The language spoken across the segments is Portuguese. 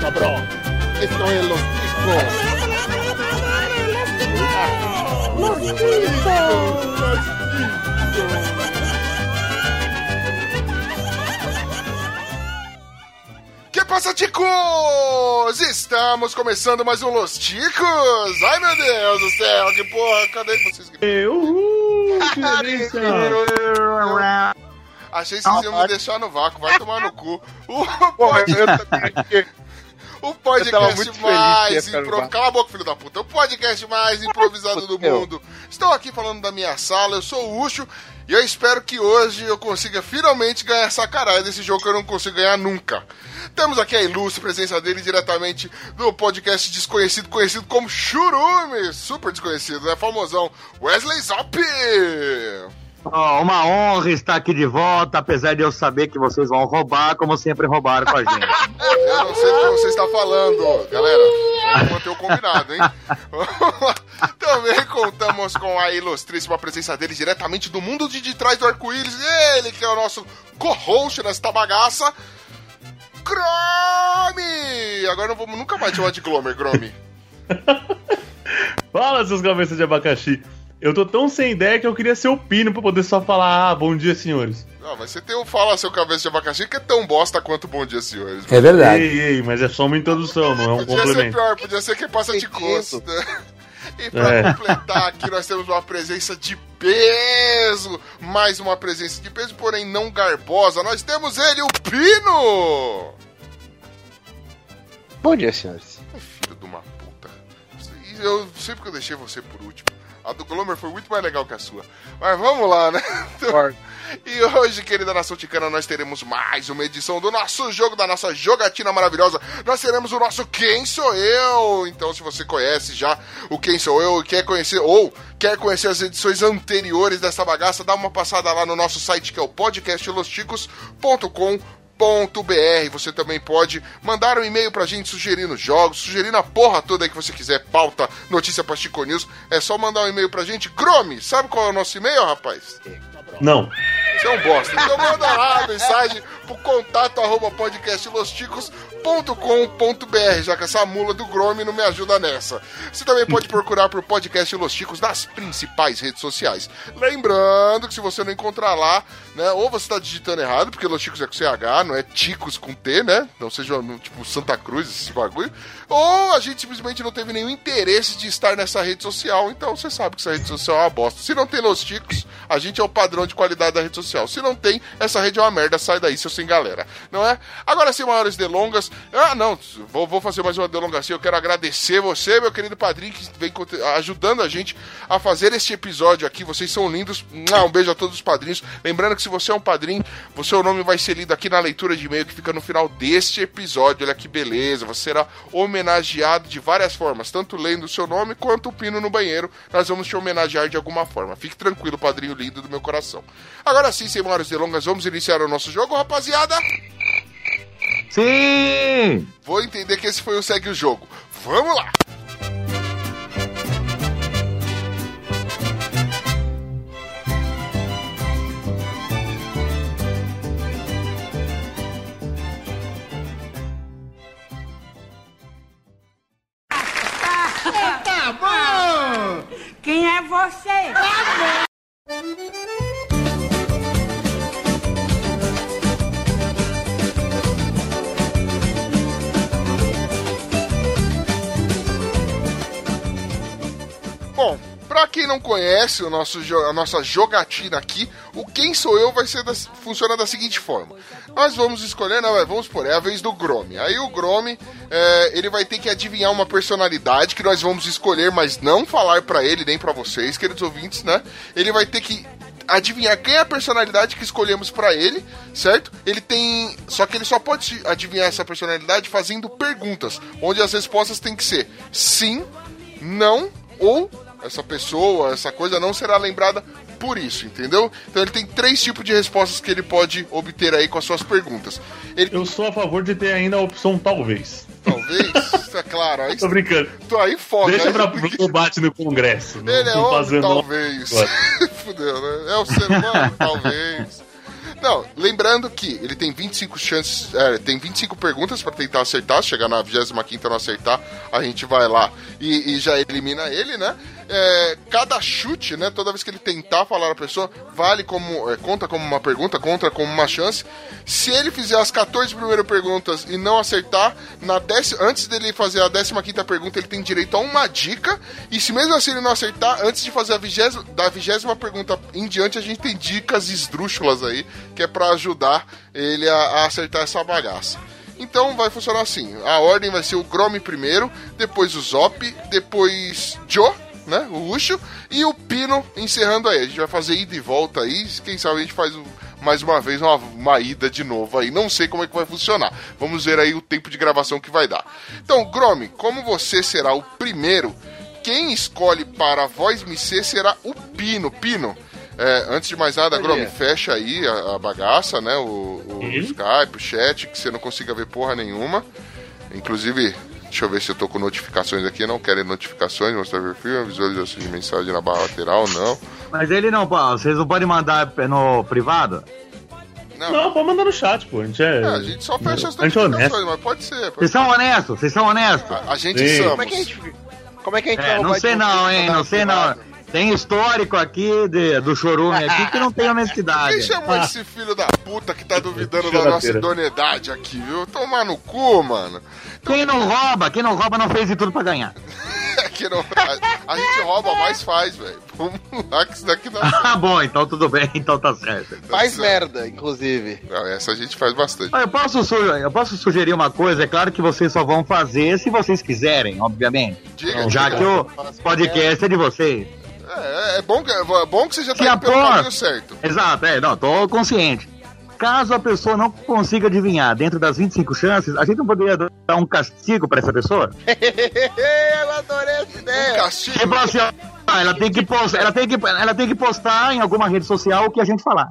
cabrón. Esto es los chicos. Los chicos. Los chicos. Que passa, ticos? Estamos começando mais um Los Ticos. Ai, meu Deus do céu, que porra, cadê vocês? Uhul, que delícia! Achei que vocês iam me deixar no vácuo, vai tomar no cu. Podcast, o Eu tava podcast mais ia ficar no impro... vácuo. Cala a boca, filho da puta. O podcast mais improvisado do mundo. Estou aqui falando da minha sala, eu sou o Ucho. E eu espero que hoje eu consiga finalmente ganhar essa caralho desse jogo que eu não consigo ganhar nunca. Temos aqui a ilustre presença dele diretamente do podcast desconhecido, conhecido como Churume, super desconhecido, né? Famosão, Wesley Zop! Ó, uma honra estar aqui de volta, apesar de eu saber que vocês vão roubar, como sempre roubaram com a gente. Eu não sei o que você está falando, galera. Vamos manter o combinado, hein? Também contamos com a ilustríssima presença dele diretamente do mundo de, de trás do arco-íris. Ele que é o nosso co-host nesta bagaça. Gromi! Agora não vamos nunca mais chamar de Glomer, Gromi. Fala, seus cabeças de abacaxi. Eu tô tão sem ideia que eu queria ser o Pino pra poder só falar, ah, bom dia, senhores. Não, mas você tem o Fala Seu Cabeça de Abacaxi que é tão bosta quanto Bom Dia, Senhores. É verdade. Ei, ei, mas é só uma introdução, não é um Podia ser complemento. pior, podia ser quem passa de costa. E pra É. completar aqui, nós temos uma presença de peso. Mais uma presença de peso, porém não garbosa. Nós temos ele, o Pino! Bom dia, senhores. Filho de uma puta. Eu sempre que eu deixei você por último. A do Glomer foi muito mais legal que a sua. Mas vamos lá, né? E hoje, querida nação ticana, nós teremos mais uma edição do nosso jogo, da nossa jogatina maravilhosa. Nós teremos o nosso Quem Sou Eu? Então, se você conhece já o Quem Sou Eu e quer conhecer, ou quer conhecer as edições anteriores dessa bagaça, dá uma passada lá no nosso site que é o podcastlosticos.com .br. Você também pode mandar um e-mail pra gente sugerindo jogos, sugerindo a porra toda aí que você quiser, pauta, notícia pra Chico News. É só mandar um e-mail pra gente. Grome, sabe qual é o nosso e-mail, rapaz? Não. Você é um bosta. Então manda lá a mensagem pro contato arroba podcastlosticos.com.br, já que essa mula do Grome não me ajuda nessa. Você também pode procurar por podcast Los Ticos nas principais redes sociais. Lembrando que se você não encontrar lá, né, ou você tá digitando errado, porque Los Ticos é com CH, não é Ticos com T, né? Não seja tipo Santa Cruz, esse bagulho. Ou a gente simplesmente não teve nenhum interesse de estar nessa rede social, então você sabe que essa rede social é uma bosta. Se não tem Los Ticos, a gente é o padrão de qualidade da rede social. Se não tem, essa rede é uma merda, sai daí, seu sem galera. Não é? Agora, sem maiores delongas. Ah, não, vou, vou fazer mais uma delongação. Eu quero agradecer você, meu querido padrinho, que vem ajudando a gente a fazer este episódio aqui. Vocês são lindos. Um beijo a todos os padrinhos. Lembrando que se você é um padrinho, o seu nome vai ser lido aqui na leitura de e-mail que fica no final deste episódio. Olha que beleza. Você será homenageado de várias formas, tanto lendo o seu nome quanto o pino no banheiro. Nós vamos te homenagear de alguma forma. Fique tranquilo, padrinho lindo do meu coração. Agora sim, sem maiores delongas, vamos iniciar o nosso jogo, rapaziada. Sim! Vou entender que esse foi o segue o jogo. Vamos lá! Quem é você? Bom, pra quem não conhece o nosso, a nossa jogatina aqui, o Quem Sou Eu vai ser da, funciona da seguinte forma. Nós vamos escolher, não, é, vamos por, é a vez do Grome. Aí o Grome, é, ele vai ter que adivinhar uma personalidade que nós vamos escolher, mas não falar pra ele nem pra vocês, queridos ouvintes, né? Ele vai ter que adivinhar quem é a personalidade que escolhemos pra ele, certo? Ele tem. Só que ele só pode adivinhar essa personalidade fazendo perguntas, onde as respostas têm que ser sim, não ou essa pessoa, essa coisa não será lembrada por isso, entendeu? Então ele tem três tipos de respostas que ele pode obter aí com as suas perguntas. Ele Eu sou a favor de ter ainda a opção talvez. talvez, é claro, aí Tô brincando. tô aí foda. Deixa aí- pra pro debate no Congresso. Não, Ele é homem, talvez. Fudeu, né? É o ser humano, talvez. Não, lembrando que ele tem 25 chances, é, tem 25 perguntas pra tentar acertar. Chegar na 25 não acertar, a gente vai lá e, e já elimina ele, né? É, cada chute, né? Toda vez que ele tentar falar a pessoa, vale como. é, conta como uma pergunta, conta como uma chance. Se ele fizer as 14 primeiras perguntas e não acertar, na décima, antes dele fazer a 15 pergunta, ele tem direito a uma dica. E se mesmo assim ele não acertar, antes de fazer a vigésima, da vigésima pergunta em diante, a gente tem dicas esdrúxulas aí, que é pra ajudar ele a, a acertar essa bagaça. Então vai funcionar assim: a ordem vai ser o Grome primeiro, depois o Zop, depois Joe, né? O Ucho, e o Pino encerrando aí. A gente vai fazer ida e volta aí. Quem sabe a gente faz mais uma vez uma, uma ida de novo aí. Não sei como é que vai funcionar. Vamos ver aí o tempo de gravação que vai dar. Então, Grome, como você será o primeiro, quem escolhe para a voz ser será o Pino. Pino. é, antes de mais nada, Grome, fecha aí a, a bagaça, né? O, o Uhum. Skype, o chat, que você não consiga ver porra nenhuma. Inclusive, deixa eu ver se eu tô com notificações aqui. Não querem notificações, mostrar perfil, visualização de mensagem na barra lateral, não. Mas ele não, pô, vocês não podem mandar no privado? Não, Não, pode mandar no chat, pô. A gente é. é, a gente só fecha as é notificações, mas pode ser. Vocês são honestos? Vocês são honestos? A, a gente Sim. somos. Como é que a gente, como é que a gente É, não sei não, hein? Não sei não. Tem histórico aqui de- do chorume aqui que não tem Quem honestidade. chamou esse filho da puta que tá duvidando da nossa idoneidade aqui, viu? Tomar no cu, mano. Quem não rouba, quem não rouba não fez de tudo pra ganhar. Que não- a, a gente rouba, mas faz, velho. Vamos lá que isso daqui dá certo. Ah, bom, então tudo bem, então tá certo. Faz certo. merda, inclusive. Não, essa a gente faz bastante. Olha, Eu posso, eu posso sugerir uma coisa, é claro que vocês só vão fazer se vocês quiserem, obviamente. Diga, Já diga. que o podcast é de vocês. É, é bom, que, é bom que você já tá indo pelo caminho certo. Exato, é, não, tô consciente. Caso a pessoa não consiga adivinhar dentro das 25 chances, a gente não poderia dar um castigo pra essa pessoa? Eu adorei essa Um ideia. castigo. Tipo assim, ó, ela tem que postar, ela tem que, ela tem que postar em alguma rede social o que a gente falar.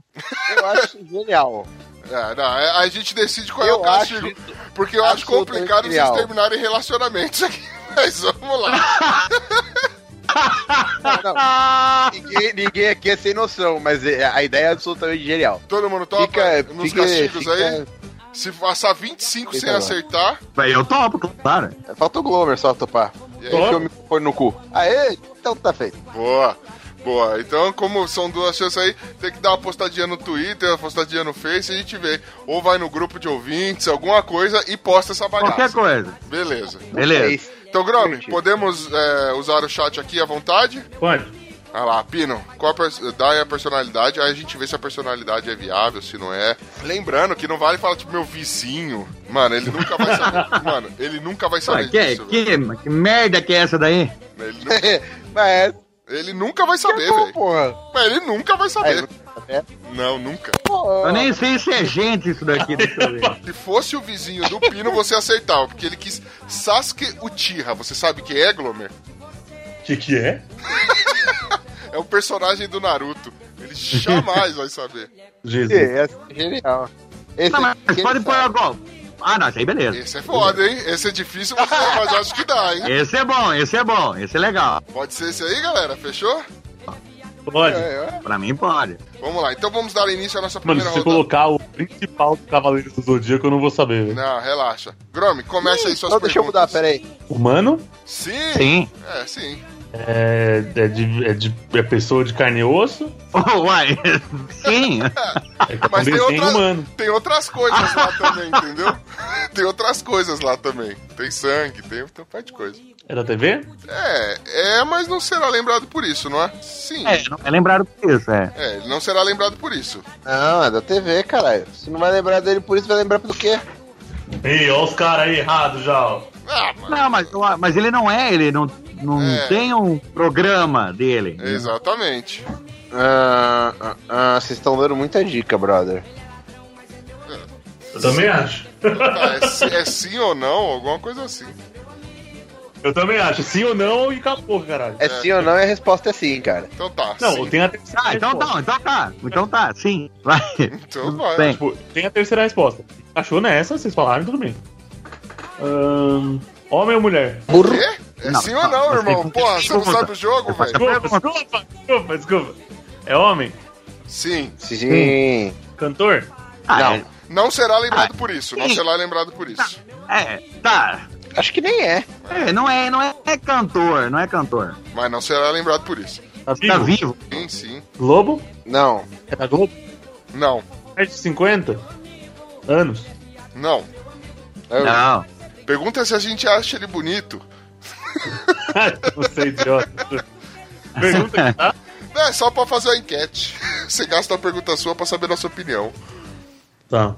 Eu acho genial. É, não, é- a gente decide qual é Eu o castigo. acho porque eu acho complicado vocês terminarem relacionamentos aqui. Mas vamos lá. Não, ninguém, ninguém aqui é sem noção, mas é- a ideia é absolutamente genial. Todo mundo topa Fica, nos fica, castigos fica- aí. Se passar 25 sem Fica lá. acertar, Eu topo, claro. Falta o Glomer só topar. E aí? O microfone no cu. Aê, então tá feito. boa. Boa, então como são duas chances aí, tem que dar uma postadinha no Twitter, uma postadinha no Face, a gente vê. Ou vai no grupo de ouvintes, alguma coisa, e posta essa bagaça. Qualquer coisa. Beleza. Beleza. Então, Grome, Divertido. podemos é, usar o chat aqui à vontade? Pode. Ah lá, Pino, qual a pers- dá aí a personalidade, aí a gente vê se a personalidade é viável, se não é. Lembrando que não vale falar, tipo, meu vizinho. Mano, ele nunca vai saber. Mano, ele nunca vai saber Ué, que, disso, que, que merda que é essa daí? Ele, nu- Mas ele nunca vai é saber, velho. ele nunca vai Aí, saber. é, Não, nunca. Eu nem sei se é gente isso daqui. Deixa eu ver. Se fosse o vizinho do Pino, você acertava, porque ele quis Sasuke Uchiha. Você sabe quem é, Glomer? O que, que é? É o personagem do Naruto. Ele jamais vai saber. Jesus. É, é genial. Esse Não, mas pode pôr agora. Ah, não, isso aí beleza. Esse é foda, hein? Esse é difícil, mas, mas acho que dá, hein? Esse é bom, esse é bom, esse é legal. Pode ser esse aí, galera? Fechou? Pode. É, é. Pra mim pode. Vamos lá, então vamos dar início à nossa Mano, primeira se você rodada. colocar o principal do Cavaleiro do Zodíaco, eu não vou saber, velho. Não, relaxa. Grome, começa aí suas Não, deixa eu mudar, perguntas. peraí. Humano Sim? Sim. É, sim. é, é, de, é, de, é pessoa de carne e osso. Uai, sim. É Mas tem, outra- humano. tem outras coisas lá também, entendeu? Tem outras coisas lá também. Tem sangue, tem, tem um par de coisa. É da TV? É, é, mas não será lembrado por isso, não é? Sim. É, não é lembrado por isso, é. É, ele não será lembrado por isso. Não, é da TV, caralho. Se não vai lembrar dele por isso, vai lembrar do quê? Ei, ó os caras aí errados já, ó. Ah, mano. Não, mas, mas ele não é, ele não, não É. tem um programa dele. Exatamente. Ah, ah, ah, vocês estão dando muita dica, brother. Eu também acho. Tá, é, é sim ou não, alguma coisa assim. Eu também acho. Sim ou não e acabou, caralho. É sim ou não e a resposta é sim, cara. Então tá. Não, sim. tem a terceira Ah, então resposta. tá, então tá. Então tá, sim. Vai. Então vai. Bem, Tipo, tem a terceira resposta. Achou nessa, vocês falaram, tudo bem. Homem ou mulher? Quê? É Não, sim ou não, irmão? Porra, você não sabe o jogo, velho? Desculpa, desculpa, desculpa, desculpa. É homem? Sim. Sim. Cantor? Ah, Não. Não será lembrado Ah, por isso. Não será lembrado por isso. É, tá. Acho que nem é. É, não é, não é, é cantor, não é cantor. Mas não será lembrado por isso. Tá Tá vivo? vivo? Sim, sim. Globo? Não. É da Globo? Não. Mais de 50 anos? Não. Eu- Não. Pergunta se a gente acha ele bonito. Você é idiota. Pergunta que tá? Não, é só pra fazer a enquete. Você gasta uma pergunta sua pra saber a nossa opinião. Tá.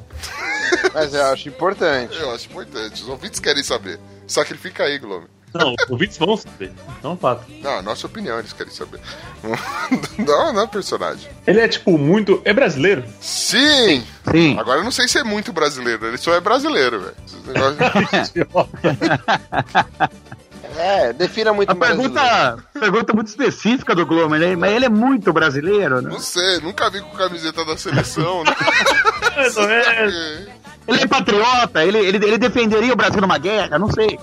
Mas eu acho importante. Eu acho importante. Os ouvintes querem saber. Sacrifica aí, Globo. Não, os ouvintes vão saber. Então é um fato. Não, a nossa opinião eles querem saber. Não, não é personagem. Ele é, tipo, muito. É brasileiro? Sim! Sim. Agora eu não sei se é muito brasileiro. Ele só é brasileiro, velho. É, defina muito A brasileiro. pergunta, pergunta muito específica do Glomer, né? mas ele é muito brasileiro, né? Não sei, nunca vi com camiseta da seleção, né? Ele é patriota, ele, ele, ele defenderia o Brasil numa guerra, não sei.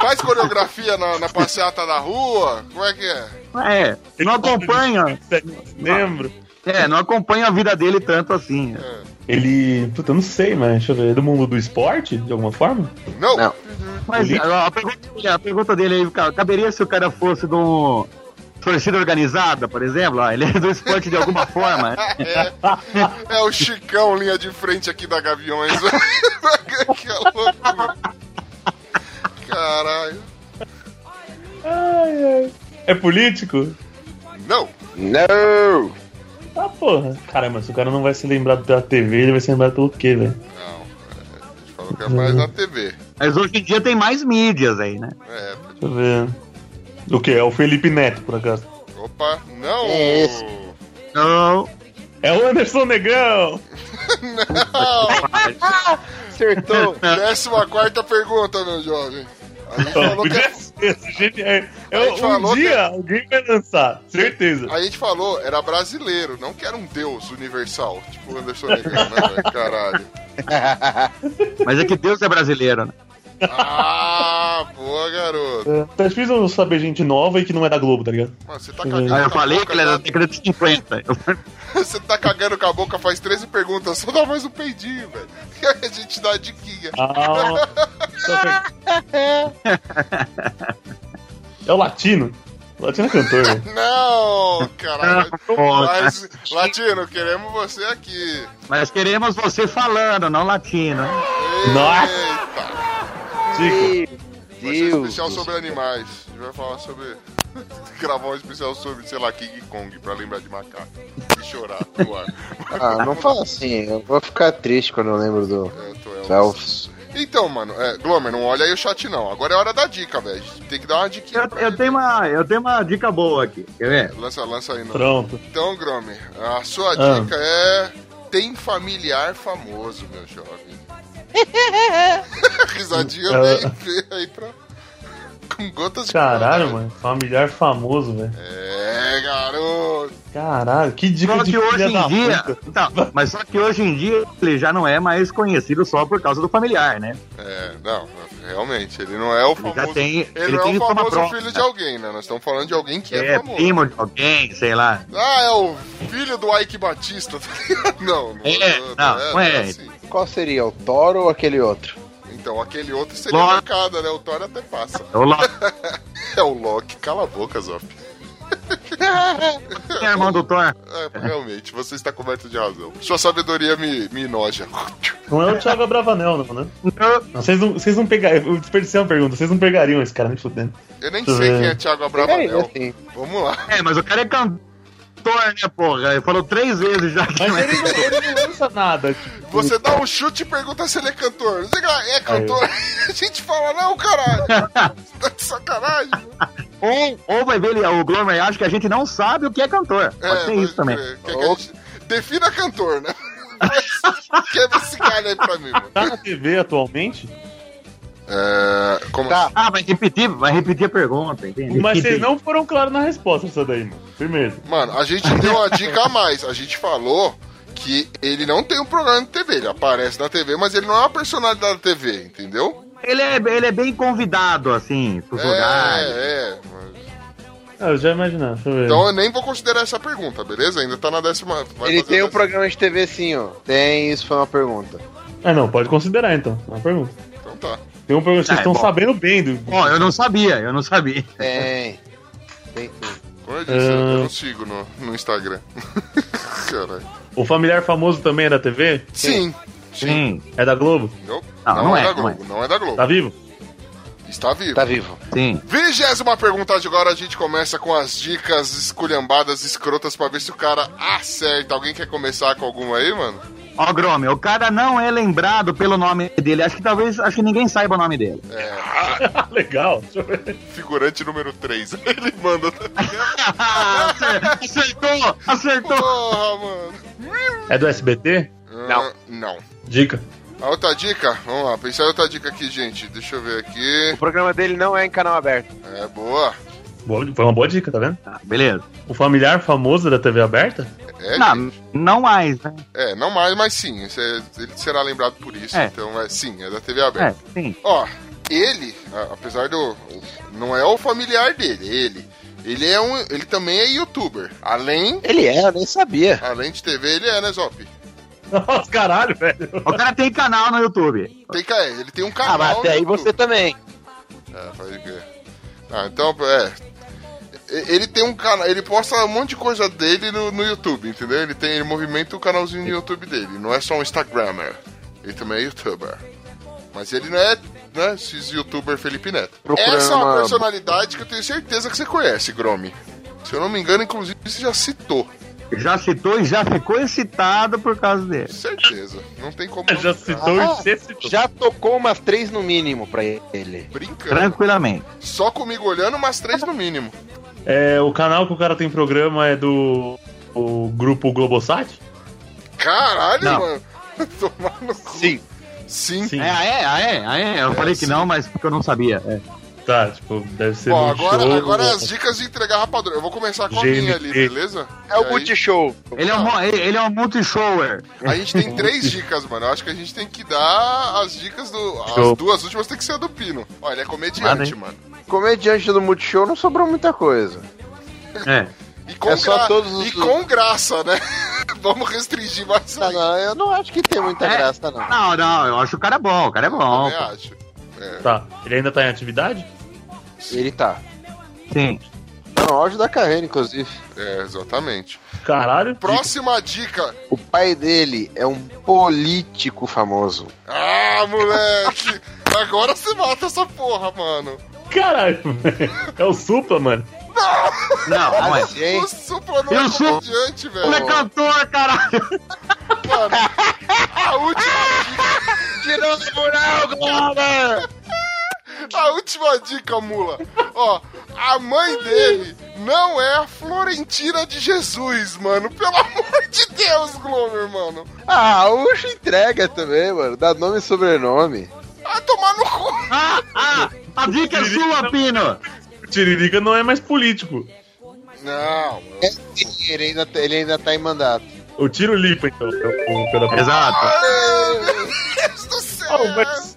Faz coreografia na, na passeata da rua? Como é que é? É, não acompanha, Lembro. é, não acompanha a vida dele tanto assim. Ele. Puta, eu não sei, mas deixa eu ver. É do mundo do esporte, de alguma forma? Não. Não. Mas a, a pergunta, a pergunta dele aí, ca- caberia se o cara fosse de um torcida organizada, por exemplo? ó, ele é do esporte de alguma forma. É, é o Chicão, linha de frente aqui da Gaviões. que. Caralho. Ai, ai. É político? Não. Não! Ah, porra. Caramba, se o cara não vai ser lembrado pela TV, ele vai ser lembrado pelo quê, velho? Não. é, A gente falou que é mais na TV. Mas hoje em dia tem mais mídias aí, né? É. Deixa eu ver. O que? É o Felipe Neto, por acaso. Opa, não. É esse. Não. É o Anderson Negão! Acertou! Décima quarta pergunta, meu jovem. A gente falou que é- gente, é, é A gente um falou dia que- alguém vai lançar, certeza. A gente falou, era brasileiro, não que era um deus universal, tipo o Anderson Negão, né? Caralho. Mas é que Deus é brasileiro, né? Ah, boa, garoto. Tá difícil eu saber gente nova e que não é da Globo, tá ligado? Mano, você tá cagando Aí eu falei boca que ele era da década de 50. Você tá cagando com a boca faz 13 perguntas, só dá mais um peidinho, velho. E aí a gente dá a diquinha. Ah, é o Latino. O Latino é cantor, velho. Não, caralho. Mas, Latino, queremos você aqui. Mas queremos você falando, não latino. Nossa. Chico. Vai ser um especial sobre animais. A gente vai falar sobre. Gravar um especial sobre, sei lá, King Kong, pra lembrar de macaco. E chorar no ar. Ah, não fala assim, eu vou ficar triste quando eu lembro do É. Elvis. Então, mano, é, Glomer, não olha aí o chat não. Agora é hora da dica, velho. Tem que dar uma diquinha Eu, eu tenho uma, eu tenho uma dica boa aqui. Quer ver? Lança, lança aí. No... Pronto. Então, Gromer, a sua Ah. dica é. Tem familiar famoso, meu jovem. Risadinha bem feia aí pra. Com gotas de. Caralho, mano. Familiar famoso, velho. É, garoto. Caralho, que dica Só de que hoje em dia. Então, mas só que hoje em dia ele já não é mais conhecido só por causa do familiar, né? É, não, realmente, ele não é o Ele famoso. já tem. Ele, Ele, não é tem o fama famoso própria. filho de alguém, né? Nós estamos falando de alguém que é, É, famoso. primo de alguém, sei lá. Ah, é o filho do Ike Batista. tá ligado? não, não É, não, não é. assim. Qual seria, o Thor ou aquele outro? Então, aquele outro seria Loki. marcado, né? O Thor até passa. Eu lá. É o Loki, cala a boca, Zop. Quem é irmão do Thor? É, realmente, você está coberto de razão. Sua sabedoria me, me enoja. Não é o Thiago Abravanel, não, né? Não, vocês não, vocês não pegariam. Eu desperdicei uma pergunta. Vocês não pegariam esse cara me fudendo. Eu nem sei ver. quem é Thiago É, Abravanel. assim, Vamos lá. É, mas o cara é cantor, né, porra? Ele falou três vezes já Mas é. ele não, ele não lança nada. Tipo, Você dá um chute e pergunta se ele é cantor. Você fala, é cantor? A gente fala, não, caralho. Você tá de sacanagem. Ou, ou vai ver ele, o Glomer acha que a gente não sabe o que é cantor. Pode ser isso também. que a gente defina cantor, né? Mas Quebra esse cara aí pra mim, mano. tá na TV atualmente, É, como Tá. Ah, vai repetir, vai repetir a pergunta, entendi. mas vocês não foram claros na resposta dessa daí, mano. Firmeza. Mano, a gente deu uma dica a mais. A gente falou que ele não tem um programa de TV. Ele aparece na TV, mas ele não é uma personalidade da TV, entendeu? Ele é, ele é bem convidado, assim, pros lugares. É, é. Ah, eu já imaginava, deixa eu ver. Então eu nem vou considerar essa pergunta, beleza? Ainda tá na décima. vai Ele tem um décima. programa de TV sim, ó. Tem, isso foi uma pergunta. Ah, não, pode considerar então. É uma pergunta. Tá. Tem um programa, vocês Ah, é estão bom. sabendo bem do. Bom, eu não sabia, eu não sabia. Tem. Tem sim. Como eu disse, Ah. eu não sigo no, no Instagram. Caralho. O familiar famoso também é da TV? Sim. Sim, É da Globo? Não, Não, não não é, é, da não Globo, não é da Globo. Tá vivo? Está vivo. Tá vivo. sim. Vigésima pergunta de agora, a gente começa com as dicas esculhambadas, escrotas, pra ver se o cara acerta. Alguém quer começar com alguma aí, mano? Ó, Grome, o cara não é lembrado pelo nome dele. Acho que talvez, acho que ninguém saiba o nome dele. É, Legal. Deixa eu ver. figurante número 3. Ele manda. acertou, acertou. Porra, mano. É do SBT? Ah, não. Dica. A outra dica, vamos lá, pensar em outra dica aqui, gente. Deixa eu ver aqui. O programa dele não é em canal aberto. É boa. Boa- Foi uma boa dica, tá vendo? Tá, beleza. O familiar famoso da TV aberta? É, Não, gente. Não mais, né? é, não mais, mas sim. É- ele será lembrado por isso. É. Então, é, sim, é da TV É, aberta. sim. Ó, ele, apesar do. Não é o familiar dele, ele. Ele é um. Ele também é youtuber. Além. Ele é, eu nem sabia. Além de TV, ele é, né, Zop? Nossa, caralho, velho. O cara tem canal no YouTube. Tem, é, ele tem um canal. Ah, mas até no aí YouTube. você também. É, pode crer. Ah, então, é. Ele tem um canal, ele posta um monte de coisa dele no, no YouTube, entendeu? Ele tem, ele movimenta o canalzinho no YouTube dele. Não é só um Instagrammer. Ele também é youtuber. Mas ele não é, né, esses youtuber Felipe Neto. Procurando Essa é uma uma- personalidade que eu tenho certeza que você conhece, Gromi. Se eu não me engano, inclusive, você já citou. Já citou e já ficou excitado por causa dele. Certeza. Não tem como Já citou Ah, e descitou. Já tocou umas três no mínimo pra ele. brincando. Tranquilamente. Só comigo olhando, umas três no mínimo. É, o canal que o cara tem programa é do o grupo Globosat? Caralho, Não. mano. Tomar no cu. Sim. Sim. Sim. É, ah, é, ah, é, ah, é. Eu É, falei que sim. não, mas porque eu não sabia. É. Tá, tipo, deve ser Bom, agora, show. agora é as dicas de entregar rapadura. Eu vou começar com a GNT. minha ali, beleza? É o Multishow. Ele é um, ele é um multishower. A gente tem três dicas, mano. Eu acho que a gente tem que dar as dicas do. As Show. duas últimas tem que ser a do Pino. Olha, ele é comediante, hein? mano. Comediante do Multishow não sobrou muita coisa. É. E com, É só gra- todos os- e com graça, né? Vamos restringir mais Não, aí. não, eu não acho que tem muita É. graça, não. Não, não, eu acho o cara bom, o cara é bom. Pô. acho. É. Tá, ele ainda tá em atividade? Ele tá. Sim. Tá no auge da carreira, inclusive. É, exatamente. Caralho. Próxima dica. O pai dele é um político famoso. Ah, moleque! Agora você mata essa porra, mano. Caralho, velho. É o Supla, mano. Não, não é. Assim, hein? O Supla não Eu é sou- comediante, velho. Ele é cantor, caralho. Mano, a última dica. Tirou do mural, Glover! A última dica, mula. Ó, a mãe dele não é a Florentina de Jesus, mano. Pelo amor de Deus, Glomer, mano. Ah, o Ucho entrega também, mano. Dá nome e sobrenome. Ah, tomar no cu. Ah, ah, a dica é sua, Pino. O Tiririca não é mais político. Não, Ele ainda, tá- ele ainda tá em mandato. O Tiro Lipa, então. é pela Exato. Ai, meu Deus do céu. Oh, mas-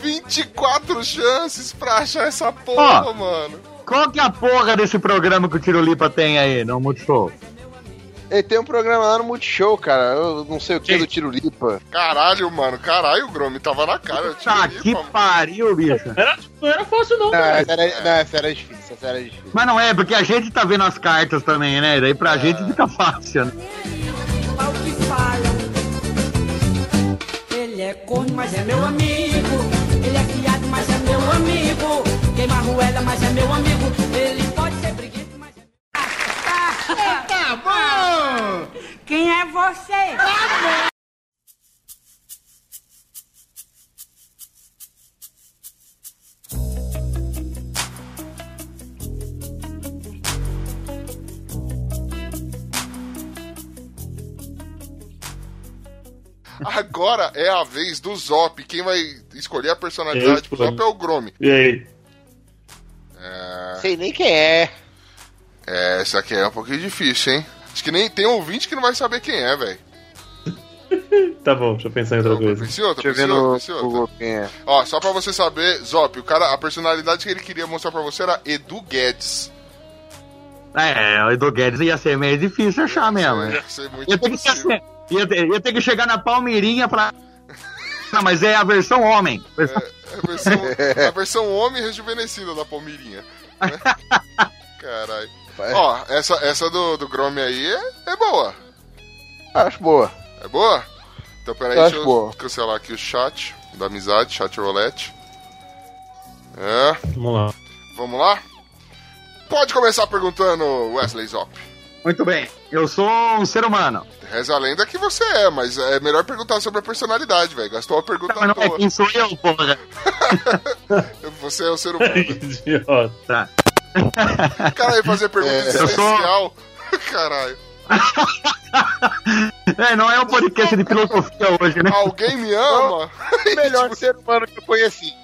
24 chances pra achar essa porra, Ó. mano. Qual que é a porra desse programa que o Tirolipa tem aí no Multishow? Ele tem um programa lá no Multishow, cara. Eu não sei o que Quem? do Tiro Lipa. Caralho, mano. Caralho, o Gromi tava na cara. Tá que mano. pariu, bicho. Era, não era fácil, não, Não, velho. essa era, não, essa era difícil, essa era difícil. Mas não é, porque a gente tá vendo as cartas também, né? Daí pra gente fica fácil, né? Ele é corno, mas é meu amigo. Meu amigo. Queima ruela, mas é meu amigo. Ele pode ser briguento, mas é meu Tá bom! Quem é você? Agora é a vez do Zop. Quem vai escolher a personalidade Eu Zop é o Gromi. E aí? É, Sei nem quem é. é, essa aqui é um pouquinho difícil, hein? Acho que nem tem ouvinte que não vai saber quem é, velho. Tá bom, deixa eu pensar em outra coisa. Pense em outra, Deixa eu pense ver em outra, no outra. Quem é. Ó, só pra você saber, Zop, o cara, a personalidade que ele queria mostrar pra você era Edu Guedes. É, o Edu Guedes ia ser meio difícil achar mesmo. Ia ser muito Ia ter, que, ia, ter, ia ter que chegar na Palmeirinha falar. Não, mas é a versão homem. Versão- É a versão, a versão homem rejuvenescida da Palmeirinha. né? Caralho. Ó, essa, essa do, do Grome aí é, é boa. Acho boa. É boa? Então peraí, Eu deixa acho eu boa. cancelar aqui o chat da amizade, chat roulette. É, Vamos lá. vamos lá? Pode começar perguntando, Wesley Zop. Muito bem. Eu sou um ser humano. Reza a lenda que você é, mas é melhor perguntar sobre a personalidade, velho. Gastou a pergunta Mas à não é toa. quem sou eu, porra. Você é o ser humano. Idiota. Tá. Caralho, fazer pergunta É, eu sou-. Caralho. É, não é um podcast de filosofia hoje, né? Alguém me ama? O melhor ser humano que eu conheci.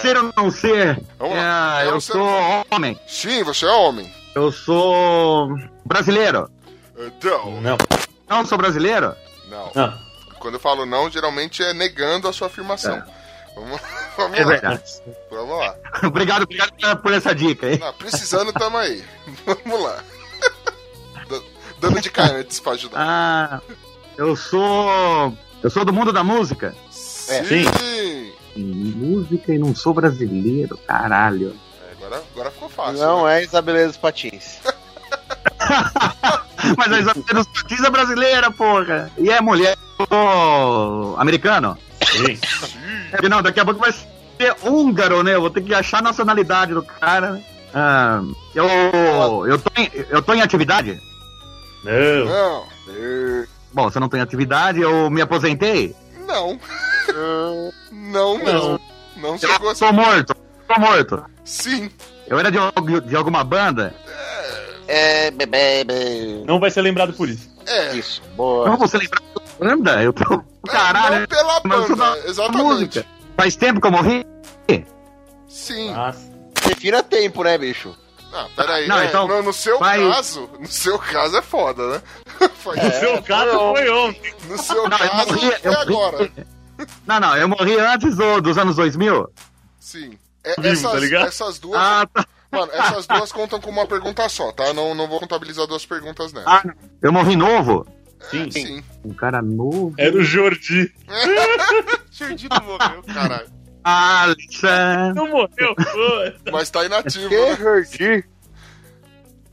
Ser ou não ser? É. É um eu sou homem. Sim, você é homem. Eu sou brasileiro. Então. Não, Não sou brasileiro? Não. não. Quando eu falo não, geralmente é negando a sua afirmação. Vamos, vamos É lá. verdade. Vamos lá. obrigado, obrigado por essa dica, hein? Ah, precisando, tamo aí. Vamos lá. Dando de carnes pra ajudar. Ah, eu sou. Eu sou do mundo da música. Sim. Música e não sou brasileiro, caralho. É, agora, agora ficou fácil. Não né? é Isabeleza Patins. Mas a Isabela Patins é brasileira, porra. E é mulher. Sou americano. Sim. É, Não, daqui a pouco vai ser húngaro, né? Eu vou ter que achar a nacionalidade do cara. né? Ah, eu, eu, tô em, eu tô em atividade? Não. Não. Bom, se eu não tô em atividade, eu me aposentei? Não. Não mesmo. Não chegou Eu a sou ser. morto. Sou morto. Sim. Eu era de, de alguma banda? É, bebê. Não vai ser lembrado por isso. É. Isso, Não boa. você lembrar da banda? Eu tô. É, Caralho, não pela banda, da exatamente. música. Faz tempo que eu morri? Sim. Nossa. Defina tempo, né, bicho? Ah, peraí. Não, né? então, no, no seu vai- caso, no seu caso é foda, né? Faz- No seu caso foi ontem. No seu Não, eu caso morri. é Eu agora. morri. Não, não, eu morri antes do- dos anos 2000. Sim. É, Vivo, essas, tá ligado? essas duas. Ah, tá. Mano, essas duas contam com uma pergunta só, tá? Não, não vou contabilizar duas perguntas nessa. Ah, eu morri novo. Sim. Sim. Um cara novo. Era o Jordi. Jardim não morreu, caralho. Alisson. Não morreu, pô. Mas tá inativo, Que né? Jordi?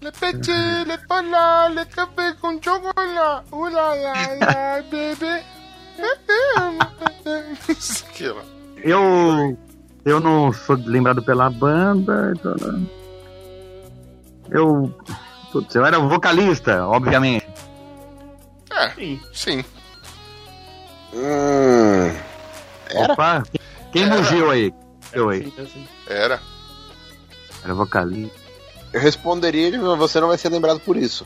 Le petit, le pala, le café com chocolate. Ula la la, bebê. Isso aqui, ó. Eu. Eu não sou lembrado pela banda. então, Eu. Putz, eu era vocalista, obviamente. É, Sim. sim. Hum. Era? Opa, quem Era. mugiu aí? Eu aí. Era. Era vocalista. Eu responderia, mas você não vai ser lembrado por isso.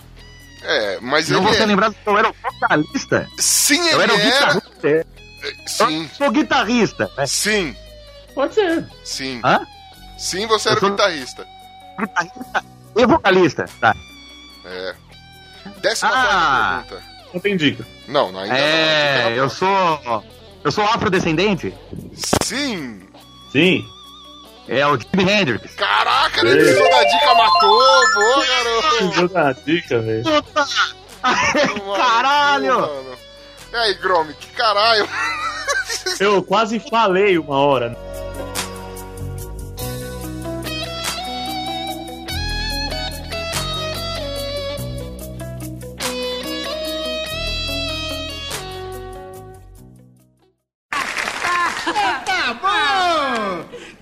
É, mas Não ele vou ser é. lembrado que eu era o vocalista. Sim, Eu era o ele era. guitarrista. Eu Sim, sou guitarrista. né? sim, Pode ser. sim. Hã? Sim, você era sou- o guitarrista. Guitarrista e vocalista. Tá. É. Décima Ah. pergunta. Não tem dica. Não, não, ainda não. É, Fica na eu sou. Eu sou afrodescendente. Sim! Sim. É o Jimi Hendrix. Caraca, ele precisou da dica, matou! Boa, garoto! Deu na dica, velho. Mano, Caralho! mano. E aí, Grome, que caralho? Eu quase falei uma hora.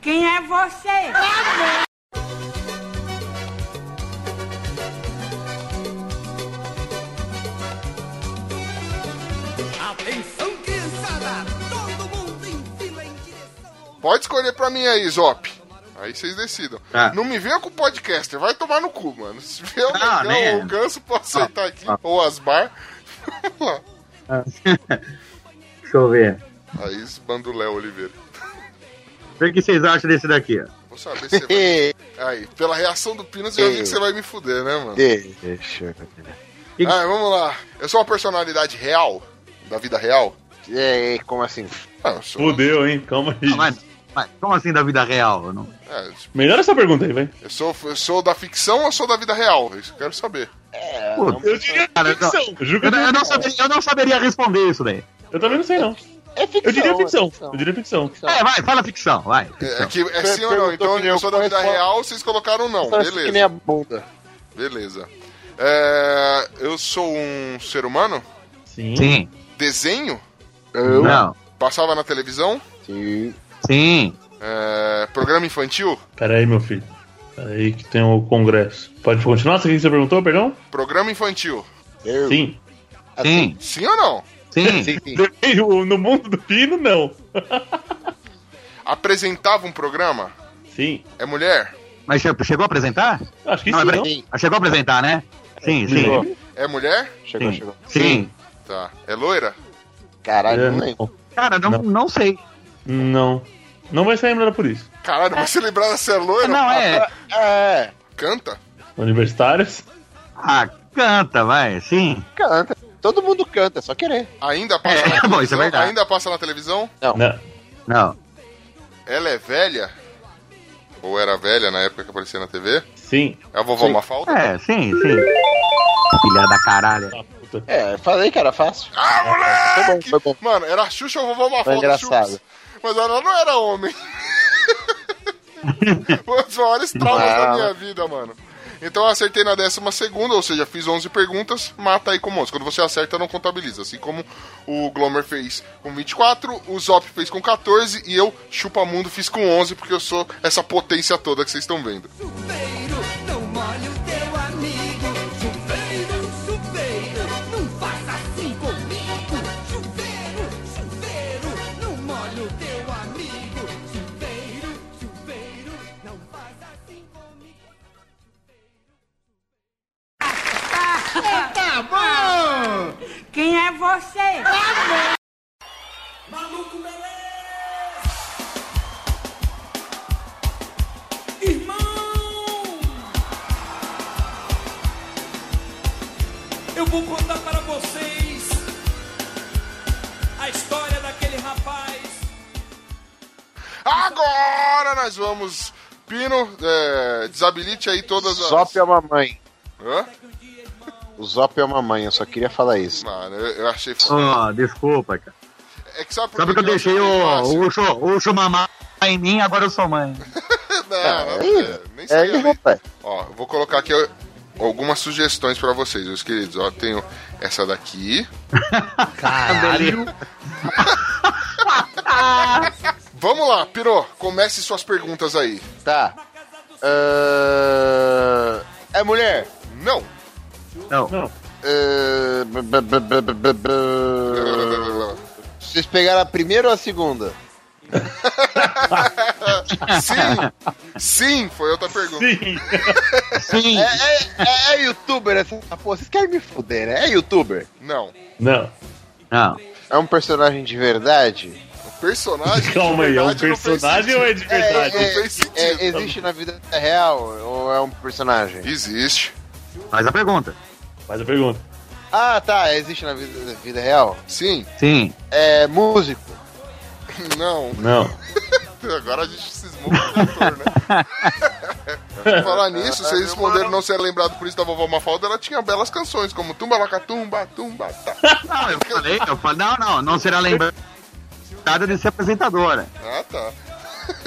Quem é você? Atenção, criançada! Todo mundo em fila em direção ao... Pode escolher pra mim aí, Zop. Aí vocês decidam. Tá. Não me venha com podcaster, vai tomar no cu, mano. Se vier o Ah, Negão ou o Ganso, posso aceitar aqui. Ah. Ou as bar. Deixa eu ver. Aí, esse Bandulé Oliveira. O que vocês acham desse daqui, ó. Vou saber se você vai... Aí, pela reação do Pinos, eu já vi que você vai me fuder, né, mano? Deixa eu ver. Ah, vamos lá. Eu sou uma personalidade real? Da vida real? É, como assim? Ah, sou... Fudeu, hein? Calma aí. Ah, mas Mas como assim da vida real? Não- É, Melhor essa pergunta aí, vai. eu sou, eu sou da ficção ou sou da vida real? Isso eu quero saber. É, Pô, não- Eu diria Cara, ficção. Eu juro que Eu, eu, não- eu não diria- saberia, eu não saberia responder isso daí. eu também não sei, não. É ficção. Eu diria é ficção. Eu diria ficção. É, vai, fala ficção, vai. É, ficção. que, é Per- sim ou não? Então eu sou da vida real, vocês colocaram não. Parece que nem Beleza. a bunda. Beleza. É, eu sou um ser humano? Sim. Sim. Desenho? Eu? Não. Passava na televisão? Sim. Sim. É, programa infantil? Pera aí, meu filho. Pera aí que tem o congresso. Pode continuar? O que você perguntou, perdão? Programa infantil. Eu. Sim. Sim. Sim ou não? Sim. Sim, sim. No mundo do pino, não. Apresentava um programa? Sim. É mulher? Mas che- chegou a apresentar? Acho que Não, sim, é não? Ah, Chegou a apresentar, né? Sim, sim. Chegou. É mulher? Chegou, Sim. chegou. Sim. Tá. É loira? Caralho, É, não lembro. não. Cara, não, Não. não sei. Não. Não vai ser lembrada por isso. Caralho, mas você lembrar se é loira? Não, é. É, Canta? Universitários? Ah, canta, vai. Sim. canta. Todo mundo canta, é só querer. Ainda passa É, na televisão? bom, isso é verdade. Ainda passa na televisão? Não. Não. Ela é velha? Ou era velha na época que aparecia na TV? Sim. É a vovó Sim. Mafalda? É, sim, sim. Filha da caralho. Ah. É, falei que era fácil. Ah, Foi moleque! bom, foi bom. Mano, era a Xuxa ou a vovó Mafalda? Foi engraçado. Chups. Mas ela não era homem. Foi os maiores traumas da Não. minha vida, mano. Então eu acertei na décima segunda, ou seja, fiz 11 perguntas, mata aí com 11. Quando você acerta, não contabiliza. Assim como o Glomer fez com 24, o Zop fez com 14 e eu, Chupamundo, fiz com 11, porque eu sou essa potência toda que vocês estão vendo. Chuveiro, Quem é você? Maluco beleza! Irmão! Eu vou contar para vocês a história daquele rapaz. Agora nós vamos. Pino, é, desabilite aí todas as. Zop é uma mãe. Hã? O Zop é uma mãe, eu só queria falar isso. Mano, eu, eu achei. Oh, desculpa, cara. É que sabe por Sabe que eu deixei o, o, Ucho, o Ucho mamar em mim, agora eu sou mãe. Não, É, não, é, nem sei. é, ali. rapaz. Ó, eu vou colocar aqui algumas sugestões pra vocês, meus queridos. Ó, tenho essa daqui. Caralho. Vamos lá, Piro, comece suas perguntas aí. Tá. Ah, É mulher? Não. Não. Ah, b- Vocês pegaram a primeira ou a segunda? Sim, sim, foi outra pergunta. Sim. Sim. É, é, é, é youtuber essa porra. Vocês querem me fuder, né? É youtuber. Não. Não. Não. É um personagem de verdade? Personagem. Calma aí, é um personagem ou é de verdade? não fez sentido. é, existe na vida real ou é um personagem? Existe. Faz a pergunta. Faz a pergunta. Ah, tá. Existe na vida, vida real? Sim. Sim. É músico? Não. Não. Agora a gente cismou com o cantor, né? Falar nisso, vocês responderam não ser lembrado por isso da vovó Mafalda, ela tinha belas canções, como Tumba Lacatumba, Tumba, tá. Não, eu falei, eu falei, não, não, não será lembrada de ser apresentadora. Ah, tá.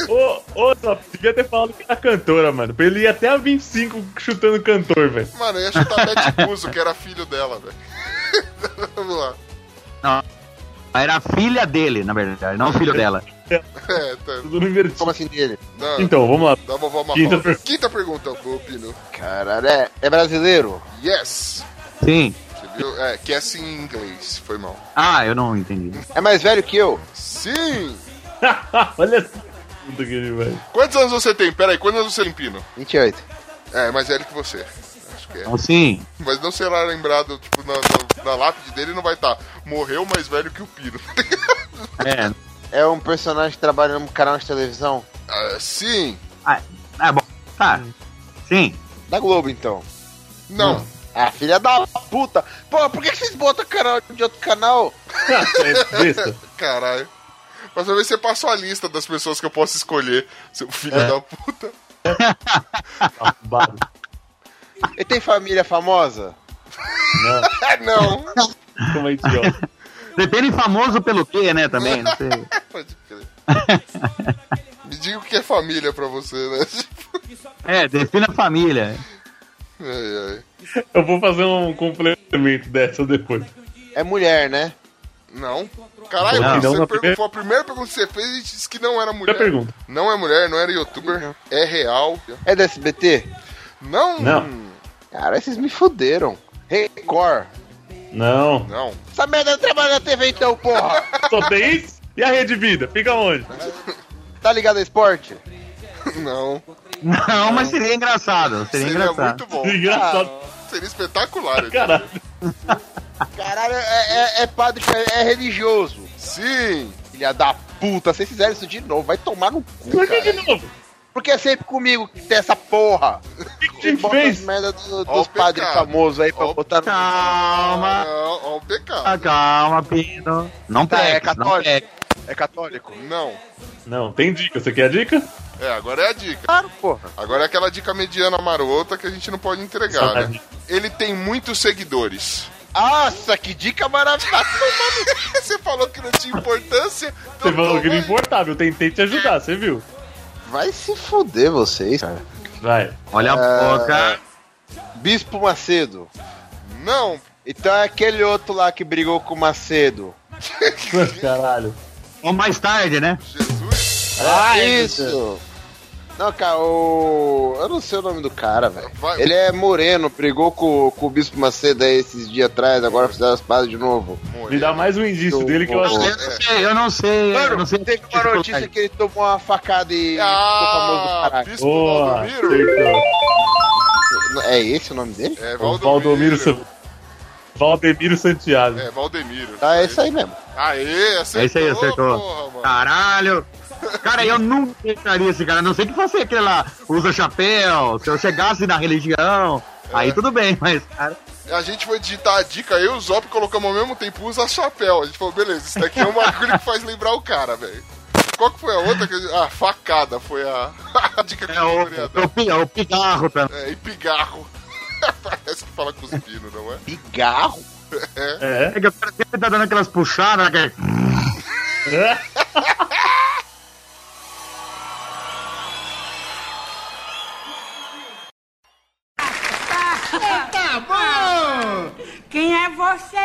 Ô, ô, só devia ter falado que era cantora, mano. Pra ele ir até a 25 chutando cantor, velho. Mano, eu ia chutar Beth Buzo, que era filho dela, velho. Vamos lá. Era a filha dele, na verdade, não o filho dela. É, tá. Tudo no invertido. Como assim dele? Da, Então, vamos lá. da vovó Quinta Mafalda. per- Quinta pergunta, ô Pino. Caralho, é, é brasileiro? Yes. Sim. Você viu? É, que é assim em inglês. Foi mal. Ah, eu não entendi. É mais velho que eu? Sim! Olha essa puta que vai. Quantos anos você tem? Pera aí, quantos anos você tem, Pino? 28. É, mais velho que você. Acho que é. Então, sim. Mas não será lembrado, tipo, na, na, na lápide dele não vai estar. Morreu mais velho que o Pino. É. É um personagem que trabalha num canal de televisão? Ah, sim. Ah, é bom. Tá. Sim. Da Globo, então. Não. Ah, filha da puta! Pô, por que vocês botam canal de outro canal? É besta. Caralho. Mas uma vez você passou a lista das pessoas que eu posso escolher, seu filho É. da puta. Ele tem família famosa? É, não. Como é idiota. Depende famoso pelo quê, né, também, não sei. Pode crer. Me diga o que é família pra você, né? É, defina a família. Ai, ai. Eu vou fazer um complemento dessa depois. É mulher, né? Não. Caralho, Não. você Não, foi a primeira pergunta que você fez e disse que não era mulher. Pergunta. Não é mulher, não era youtuber, é real. É da SBT? Não. Não. Cara, esses me fuderam. Record. Não. Não. Essa merda não trabalha na TV então, porra. Só tem isso? E a Rede Vida? Fica onde? tá ligado a esporte? Não. Não, mas seria engraçado. Seria, Seria engraçado. muito bom. Engraçado. Seria espetacular. Caralho. Caralho, é, é, é padre, é, é religioso. Sim. Filha da puta, vocês fizeram isso de novo, vai tomar no cu, Por que de novo? Porque é sempre comigo que tem essa porra. O que que a gente fez? merda do- dos padres famosos aí pra Ó botar no... Calma, Não, ó o pecado. ah, calma, Pino. Não Tá, é pegue, não católico. pegue. É católico? Não. Não, tem dica. Você quer a dica? É, agora é a dica. Claro, porra. Agora é aquela dica mediana marota que a gente não pode entregar, Só né? Ele tem muitos seguidores. Nossa, que dica maravilhosa. Você falou que não tinha importância. Você então falou que não importava. Eu tentei te ajudar, você viu? Vai se fuder vocês, cara. Vai. Olha a É. boca. Bispo Macedo. Não. Então é aquele outro lá que brigou com o Macedo. Caralho. Ou mais tarde, né? Jesus. Ah, isso! Não, cara, o. Eu não sei o nome do cara, velho. Ele é moreno, brigou com, com o Bispo Macedo aí esses dias atrás, agora fizeram as pazes de novo. Me dá mais um indício dele que eu acho. Eu não sei, eu não sei. eu não sei teve uma notícia que ele tomou uma facada e ficou famoso do Ah, caralho. Bispo Boa, Valdomiro. acertou. É esse o nome dele? É, O Valdomiro, Valdomiro. Valdemiro Santiago. É, Valdemiro. Tá, é isso aí mesmo. Aê, acertou. É isso aí, acertou. Porra, mano. Caralho! Cara, eu nunca deixaria esse cara, a não sei que fosse aquele lá, usa chapéu, se eu chegasse na religião, aí tudo bem, mas, cara, A gente foi digitar a dica, eu e o Zop colocamos ao mesmo tempo, usa chapéu. A gente falou, beleza, isso daqui é um bagulho que faz lembrar o cara, velho. Qual que foi a outra? Que... Ah, facada foi a, a dica que é o, queria é o, é o pigarro também. É, e pigarro. Parece que fala cuspindo, não é? Pigarro? É. É que o cara sempre tá dando aquelas puxadas, né, que... é. Tá bom! Quem é você?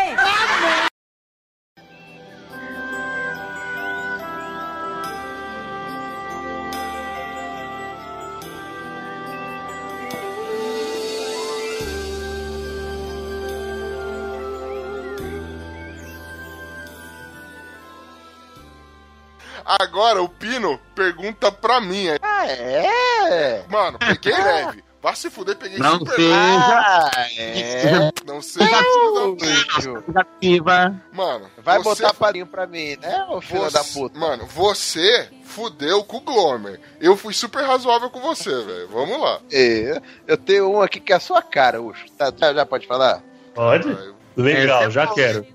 Agora o Pino pergunta pra mim. aí, Ah, é? Mano, peguei leve. Vá se fuder, peguei Não super seja Ah, é? Não sei não. negativa. Mano, Vai você- botar palinho pra mim, né, ô filho você- da puta? Mano, você fudeu com o Glomer. Eu fui super razoável com você, velho. Vamos lá. É, eu tenho um aqui que é a sua cara, Ucho. Tá, já, já pode falar? Pode? Legal, é já quero.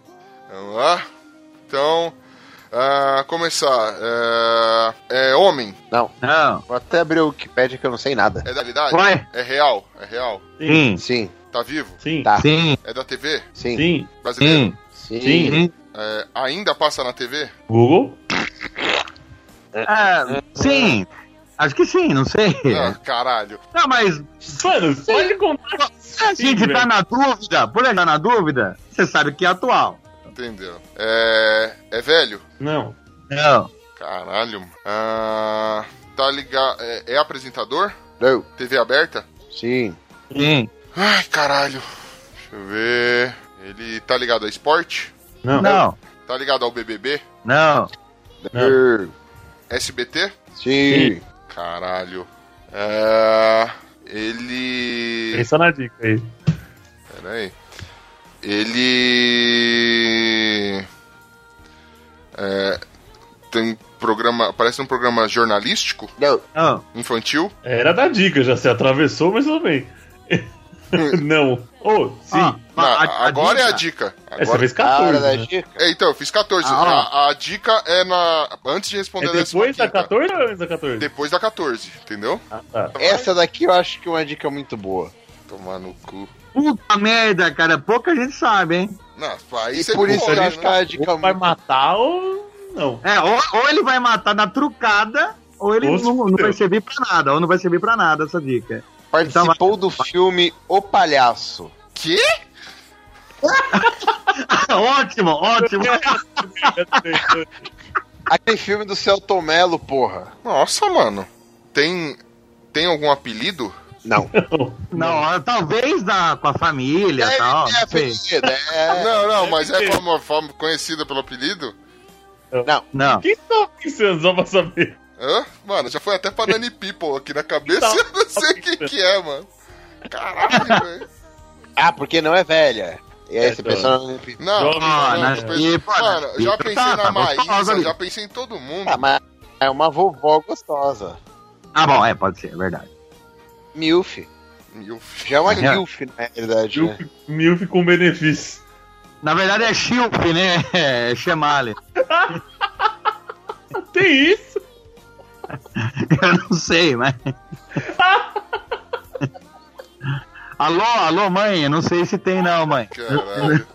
Vamos lá. Então, ah, começar. É, é homem. Não. Não. Vou até abrir o Wikipedia que eu não sei nada. É da realidade? Vai. É real? É real? Sim, Sim, Tá vivo? Sim. Tá. sim, É da TV? sim, Sim. Brasileiro? sim, sim. Sim. sim. É, ainda passa na TV? Google? Ah, sim. Acho que sim, não sei. Ah, caralho. Não, mas Mano, pode contar. se a gente tá velho. na dúvida, por estar na dúvida, você sabe que é atual. Entendeu? É, é velho? Não. Não. Caralho. Ah, tá ligado. É, é apresentador? Não. TV aberta? Sim. Sim. Ai, caralho. Deixa eu ver. Ele tá ligado a esporte? Não. Não. Tá ligado ao BBB? Não. Não. SBT? Sim. Caralho. É, ele. Pensa na dica aí. Pera aí. Ele. É, tem programa. Parece um programa jornalístico, Não. Não. infantil. Era da dica, já se atravessou, mas tudo bem. não. Ô, sim. Não, a- a agora é a dica-. Essa Agora- vez A hora 14. da né? dica. É, então, eu fiz 14. Ah, a, a dica é na. Antes de responder É a depois da 15ª. 14 ou antes da 14? Depois da 14, entendeu? Ah, tá. Essa daqui eu acho que é uma dica muito boa. Tomar no cu. Puta merda, cara. Pouca gente sabe, hein? Não, aí E por isso que é né? dica Ou vai matar ou não. É, ou, ou ele vai matar na trucada, ou ele não, não vai servir pra nada, ou não vai servir pra nada essa dica. Participou do filme O Palhaço. Quê? ótimo, ótimo. Aquele filme do Celton Mello, porra. Nossa, mano. Tem. Tem algum apelido? Não. Não, talvez da, com a família e tal. é, não sei. apelido, é. não, não, mas é como forma conhecida pelo apelido? Não. Quem tá pensando só pra saber? Hã? Mano, já foi até pra Nani People aqui na cabeça Tá. e eu não sei o que, que é, mano. Caralho, velho. Ah, porque não é velha. E aí É, você tô. pensou no... Não, Jovem, não, né? não, E, pô, Mano, já pensei tá, na tá Maísa, já pensei em todo mundo. Ah, mas é uma vovó gostosa. Ah, bom, é, pode ser, é verdade. Milf. Meu Já é uma É. Milf, na realidade, né? Milf, Milf com benefício. Na verdade é Chilp, né? É Chemale. Tem isso? Eu não sei, mas. alô, alô, mãe? Eu não sei se tem, não, mãe. Caralho.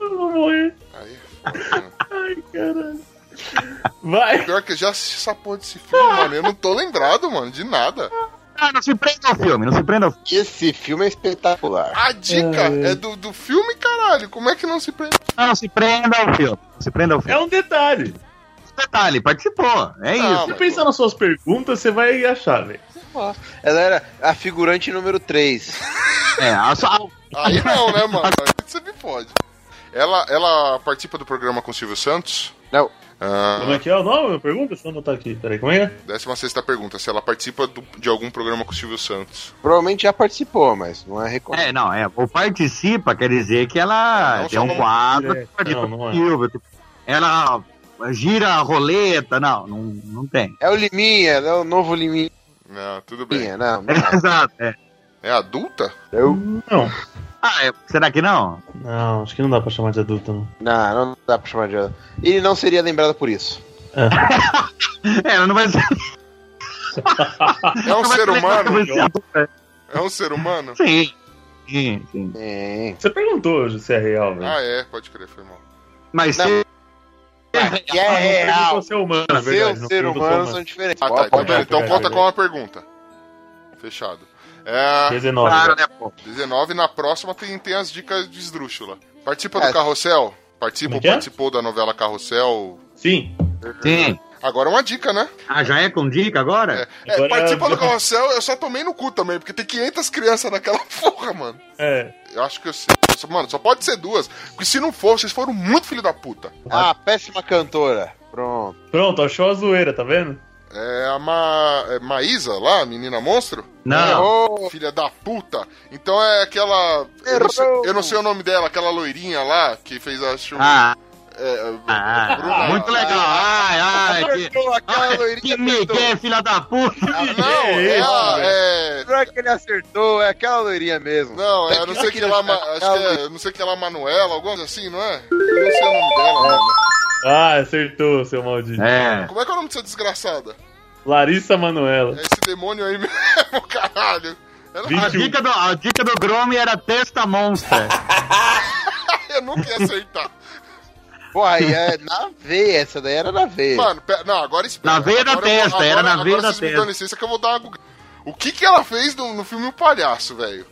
Eu vou morrer. Aí, Ai, caralho. Vai. pior que já assisti essa porra desse filme, mano. Eu não tô lembrado, mano, de nada. Ah, não se prenda ao filme, não se prenda ao filme. Esse filme é espetacular. A dica é do, do filme, caralho. Como é que não se prende? Não, não se prenda ao filme. Não se prenda ao É filme. um detalhe. Detalhe, participou. É Não, isso. Se pensar nas suas perguntas, você vai achar, velho. Ela era a figurante número 3. É, a sua- Aí não, né, mano? Aí você me fode. Ela, ela participa do programa com o Silvio Santos. Não. Ah, Como é que é o nome? Pergunta? Deixa eu anotar aqui. Peraí, como é que é? décima sexta pergunta. Se ela participa do- de algum programa com o Silvio Santos. Provavelmente já participou, mas não é recorde. É, não, é. O participa quer dizer que ela Não, tem um quadro É, que participa não, não é. Silvio. tipo, Ela gira a roleta. Não, não, não tem. É o Liminha, é o novo Liminha. Não, tudo bem. Não, não é. Exato. É. É adulta? Eu... Não. Ah, é- será que não? Não, acho que não dá pra chamar de adulto, não. Não, não dá pra chamar de. Ele não seria lembrado por isso. É, ela não vai ser. É um ser humano? humano? É um ser humano? Sim. Sim, sim. É. Você perguntou hoje se é real, velho. Ah, é, pode crer, foi mal. Mas Não. se. Que é Não real. perguntou se é humano, é Seu verdade. ser é humano são diferentes. Ah, tá. Então, então é, conta é, com uma pergunta. Fechado. É, 19. Claro, né, pô? 19, na próxima tem, tem as dicas de esdrúxula. Participa do É. Carrossel? Participa é é? participou da novela Carrossel? Sim. Sim. Agora uma dica, né? Ah, já é com dica agora? É, Agora- participa do Carrossel, eu só tomei no cu também, porque tem 500 crianças naquela porra, mano. É. Eu acho que eu sei. Mano, só pode ser duas. Porque se não for, vocês foram muito filho da puta. Ah, péssima cantora. Pronto. Pronto, achou a zoeira, tá vendo? É a Ma... é Maísa lá, a menina monstro? Não. Errou. Filha da puta. Então é aquela. Eu não, sei, eu não sei o nome dela, aquela loirinha lá que fez a show. Ah, é, ah, Bruna- muito legal. Ai, ai, que, Acertou aquela ai, loirinha. que Miguel, filha da puta. Ah, não, Que é, é. Não é que ele acertou, é aquela loirinha mesmo. Não, é, eu não sei que ela. Acho que é. eu Não sei que ela Manuela, alguma coisa assim, não é? Eu não sei o nome dela, mano. Ah, acertou, seu maldito. É. Como é que é o nome dessa desgraçada? Larissa Manoela. É esse demônio aí mesmo, caralho. Ela... Vinte- A dica do, a dica do Grome era testa monstra. Eu nunca ia acertar. Pô, aí é na veia, essa daí era na veia. Mano, pera, não, agora espera. Na veia da Agora eu vou- testa, era agora- na veia agora da me testa. dão licença que eu vou dar uma. O que que ela fez no, no filme O Palhaço, velho?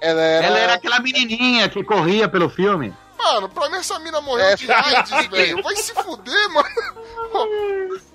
Ela era. Ela era aquela menininha que corria pelo filme. Mano, pra mim essa mina morreu É. de AIDS, velho. Vai se fuder, mano.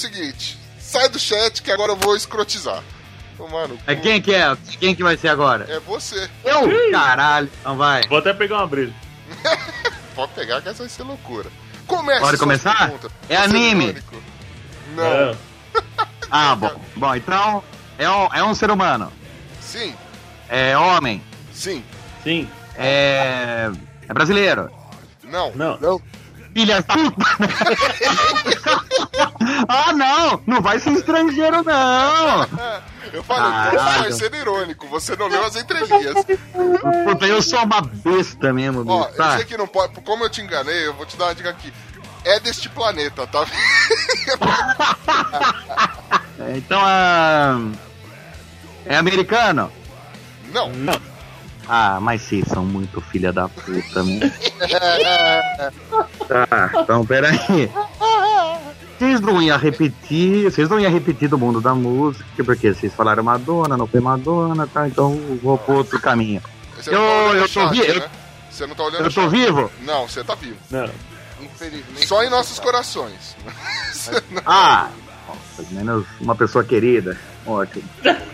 seguinte. Sai do chat que agora eu vou escrotizar. Tomar no cu. É quem que é? Quem que vai ser agora? É você. Eu? Caralho. Então vai. Vou até pegar uma breja. Pode pegar que essa vai ser loucura. Comece Pode começar? É Você anime. Não. É. Ah, bom. Bom, então é um, é um ser humano. Sim, É homem. sim. Sim. É. É brasileiro. Não. Não. Filha da puta! ah, não! Não vai ser estrangeiro, não! Eu falei, Caralho. vai ser irônico. Você não leu as entrelinhas. Puta, eu sou uma besta mesmo, Ó, bicho, eu tá? sei que não pode. Como eu te enganei, eu vou te dar uma dica aqui. É deste planeta, tá? É, Então, ah, é americano? Não. Não. Ah, mas vocês são muito filha da puta, né? tá, então peraí. Vocês não iam repetir, vocês não iam repetir do mundo da música, porque vocês falaram Madonna, não foi Madonna, tá? Então vou pro outro caminho. Você Eu- não tá olhando eu tô chat, vi- eu- né? Você não tá olhando Eu tô chat. vivo? Não, você tá vivo. Não. Infelizmente. Só em nossos corações. Ah, pelo menos uma pessoa querida. Ótimo.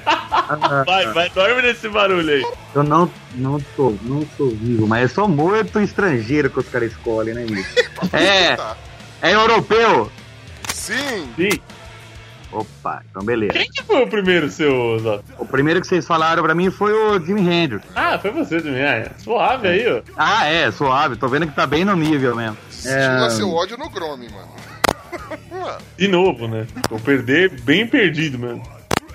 Ah, Vai, vai, dorme nesse barulho aí. eu não, não tô, não tô vivo, mas eu sou muito estrangeiro que os caras escolhem, né, bicho? É, é europeu. Sim. Sim. Opa, então beleza. Quem que foi o primeiro seu, Zó? O primeiro que vocês falaram pra mim foi o Jimi Hendrix. Ah, foi você também. Ah, é. Suave aí, ó. Ah, é, suave. Tô vendo que tá bem no nível mesmo. Estila É, seu ódio no Grome, mano. De novo, né? Vou perder bem perdido mesmo.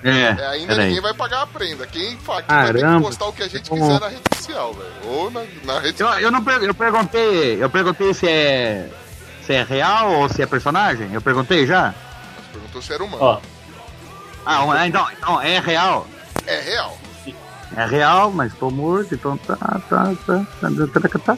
É, é, ainda ninguém vai pagar a prenda. Quem fa- quem vai ter que postar o que a gente Bom. quiser na rede social, velho. Ou na, na rede Eu, eu não per- eu perguntei, eu perguntei se é se é real ou se é personagem. Eu perguntei já. Você perguntou se era humano. Ó, Ah, um- então, então é real. É real. É real, mas tô morto, então tá, tá, tá, tá, tá, tá, tá.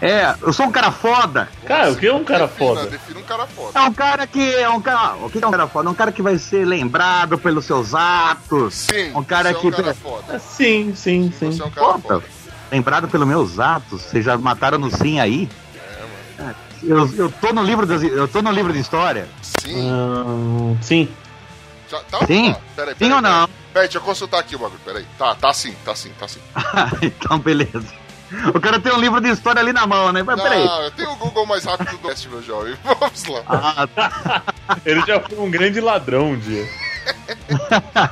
É, eu sou um cara foda. cara, o que é um cara Defina, foda? Defina um cara foda. É um cara que é um cara, o que é um cara foda? É um cara que vai ser lembrado pelos seus atos. Sim, um cara você é que um cara foda. Sim, sim, sim. Você é um cara Foda. foda. Lembrado pelos meus atos. Vocês já mataram no sim aí? É, mano. Eu, eu tô no livro das, eu tô no livro de história. Sim. Sim. Já, tá? Sim? Tá. Peraí, Sim peraí, ou não? Peraí. Peraí, deixa eu consultar aqui o bagulho. Peraí. Tá, tá sim, tá sim, tá sim. então beleza. O cara tem um livro de história ali na mão, né? Mas peraí. Não, eu tenho o Google mais rápido do West, meu jovem. Vamos lá. Ah, tá. Ele já foi um grande ladrão um dia.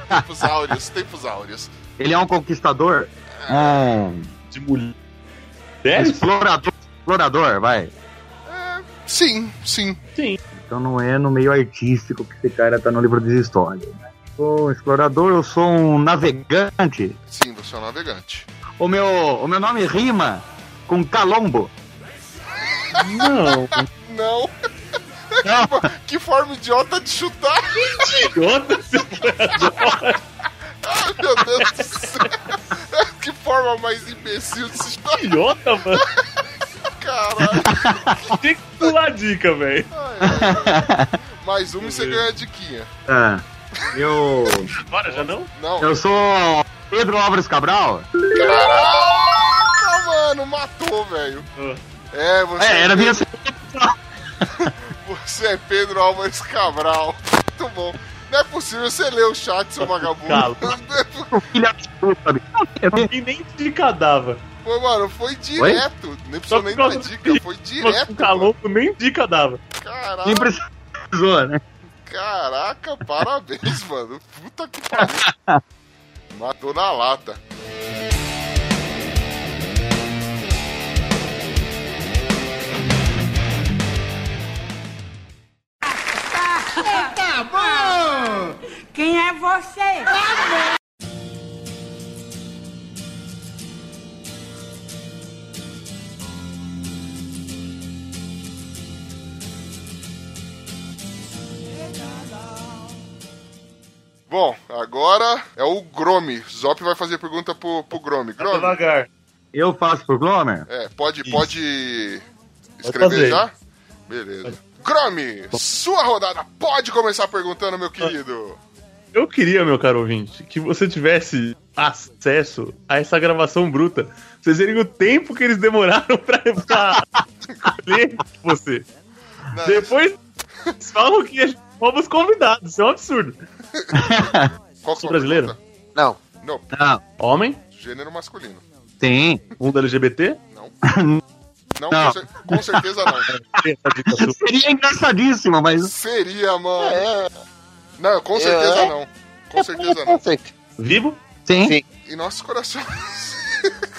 Tempos áureos, tempos áureos. ele é um conquistador. Um De mulheres? explorador. Explorador, vai. Sim, sim. Sim. Então não é no meio artístico que esse cara tá no livro de história. né? Sou um explorador, eu sou um navegante. Sim, você é um navegante. O meu, o meu nome rima com calombo. Não. Não. Não, Que forma idiota de chutar. Idiota, Ai, meu Deus do céu. Que forma mais imbecil de se chutar. idiota, mano. Caralho. Tem que pular a dica, velho. Ai, ai, ai. Mais uma e você ganha a diquinha. Ah, eu, Bora, já não? Não. eu sou Pedro Álvares Cabral. Caraca, mano, matou, velho. Ah. É, você É, era é, minha Você é Pedro Álvares Cabral. Muito bom. Não é possível você ler o chat, seu vagabundo. Calo. filha da puta. bicho. E nem dica dava. Foi, mano, foi direto. Nem precisou Só nem dar dica, foi direto. calor, nem dica dava. Caraca, Nem precisou, né? caraca, parabéns, mano. Puta que pariu. Matou na lata. Tá bom! Quem é você? Bom, agora é o Grome. Zop vai fazer pergunta pro, pro Grome. Tá Grome, devagar. Eu faço pro Glomer? é, pode, Isso. pode escrever fazer. já? Beleza. Grome, sua rodada pode começar perguntando, meu querido. Eu queria, meu caro ouvinte, que você tivesse acesso a essa gravação bruta. Vocês verem o tempo que eles demoraram pra, pra escolher você. Não, Depois eles falam que a gente Fomos convidados, isso é um absurdo. Qual que Sou é a brasileiro? pergunta? Não. Não, Não, Homem, gênero masculino. sim. mundo LGBT. Não. Não, Não. Com, cer- com certeza não. Seria engraçadíssimo, mas Seria, mano. É, Não, com certeza É. não. Com certeza não. Vivo? sim. Sim. Em nossos corações.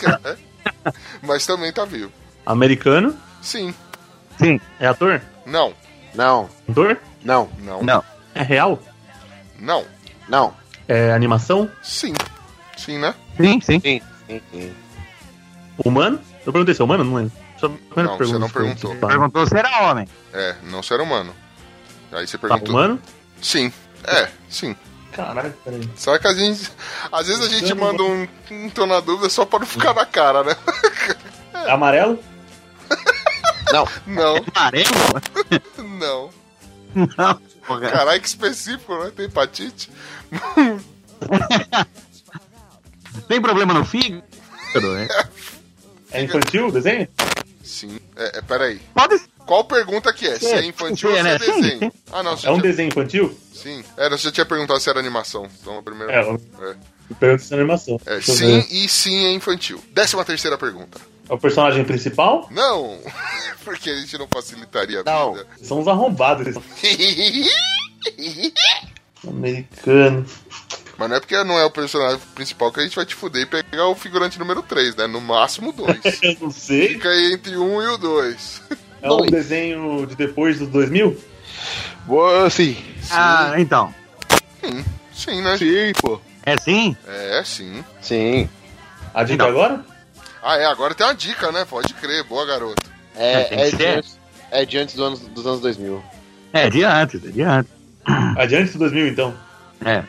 Cara, Mas também tá vivo. Americano? Sim. Sim. É ator? Não. Não. Ator? Não. Não. Não. É real? Não. Não. É animação? Sim. Sim, né? Sim, sim. Sim. Sim, sim. Humano? Eu perguntei se é humano? Não lembro. Primeira Não, você não perguntou. Tá. Perguntou se era homem. É, não ser humano. Aí você Tá, perguntou. humano? Sim. É, sim. Caralho, peraí. Só que a gente. Às vezes a gente manda um. um tô na dúvida só pra não ficar na cara, né? É amarelo? Não. Não, Amarelo? não. Não. Caralho, que específico, né? Tem hepatite? Tem problema no fígado? né? É infantil o desenho? Sim. É, é, peraí. Pode. Qual pergunta que é? Se é infantil sim, ou se é né? Sim, desenho? sim. Ah, não. É um desenho infantil? Sim. Era, você já tinha perguntado se era animação. Então a primeira. É, eu É. pergunto se é animação. É, Deixa sim ver. e sim é infantil. Décima terceira pergunta. É o personagem principal? Não! Porque a gente não facilitaria a Não. vida. São uns arrombados. Americanos. Mas não é porque não é o personagem principal que a gente vai te fuder e pegar o figurante número 3, né? No máximo dois. Eu não sei. Fica aí entre um e o dois. É um Dois. desenho de depois dos 2000? Boa, sim. Ah, então. Sim, né? Sim, pô. É sim? É, sim. Sim. A dica Não. agora? Ah, é, agora tem uma dica, né? Pode crer, boa garoto. É, É, é, de antes, é de antes do anos, dos anos 2000. É, de antes, é de antes. Adiante dos 2000, então. É.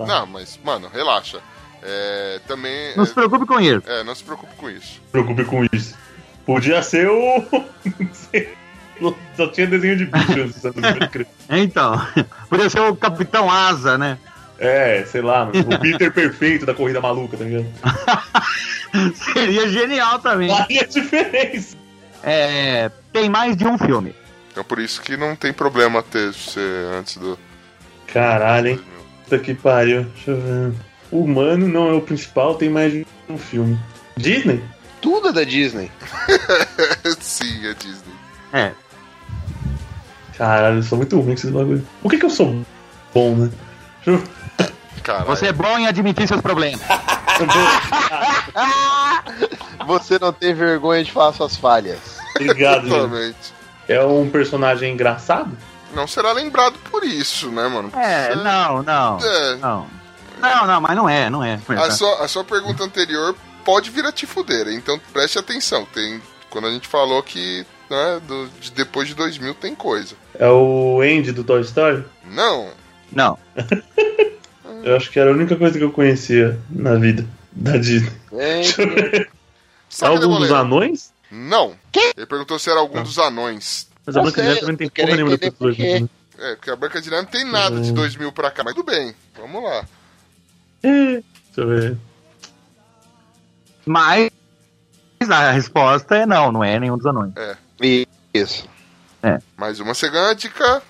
Tá. Não, mas, mano, relaxa. É, também. Não se preocupe com isso. É, não se preocupe com isso. Se preocupe com isso. Podia ser o. Só tinha desenho de bicho antes dos anos 2000, creio. Então, podia ser o Capitão Asa, né? É, sei lá, o Peter perfeito da corrida maluca, tá ligado? Seria genial também. Aí a diferença. É, tem mais de um filme. Então por isso que não tem problema ter ser antes do. Caralho, hein? Puta que pariu. Deixa eu ver. O humano não é o principal, tem mais de um filme. Disney? Tudo é da Disney. Sim, é Disney. É. Caralho, eu sou muito ruim com esses bagulho. Por que, que eu sou bom, né? Deixa eu- Caralho. Você é bom em admitir seus problemas. Você não tem vergonha de falar suas falhas. Obrigado, gente. Exatamente. É um personagem engraçado? Não será lembrado por isso, né, mano? É, não, não. É. Não. Não, não, mas não é, não é. A sua, a sua pergunta anterior pode vir a te fuder, então preste atenção. Tem, quando a gente falou que né, do- de depois de 2000 tem coisa. É o Andy do Toy Story? Não, Não. Eu acho que era a única coisa que eu conhecia na vida da Disney. É. É algum dos anões? Não. Ele perguntou se era algum dos anões. Mas a Branca de Neve também tem porra nenhuma dessas coisas. É, porque a Branca de Neve não tem nada Hum. de 2000 pra cá, mas tudo bem. Vamos lá. Deixa eu ver. Mas a resposta é não, não é nenhum dos anões. Isso. Mais uma você ganha a dica.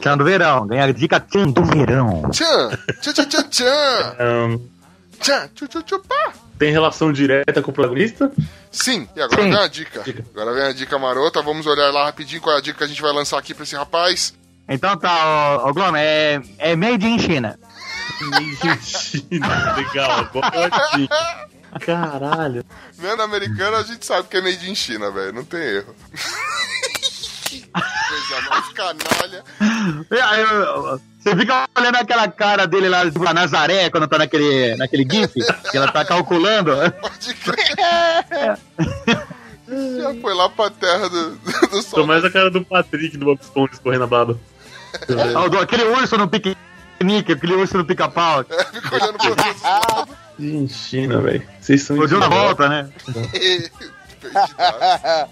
Tchan do verão, ganha a dica Tchan do verão. Tchan, tchan, tchan, tchan, tchan. Ahn, Tchan, tchu, pá. Tem relação direta com o protagonista? Sim, e agora Sim. vem a dica. Agora vem a dica marota. Vamos olhar lá rapidinho qual é a dica que a gente vai lançar aqui pra esse rapaz. Então tá, ó, ó Glom, é, é made in China. China, legal. Boa dica. Caralho. Vendo americano, a gente sabe que é made in China, velho. Não tem erro. Canalha. E aí, eu- Você fica olhando aquela cara dele lá, tipo, a Nazaré, quando tá naquele, naquele GIF, que ela tá calculando. Pode crer. Já foi lá pra terra do, do Tô sol. mais a cara do Patrick do Bob Esponja escorrendo a baba. Do- Aquele urso no piquenique, aquele urso no pica-pau. É, fica olhando pra todos os lados. Em China, velho. Vocês são Deu na volta, né? Perdidaço.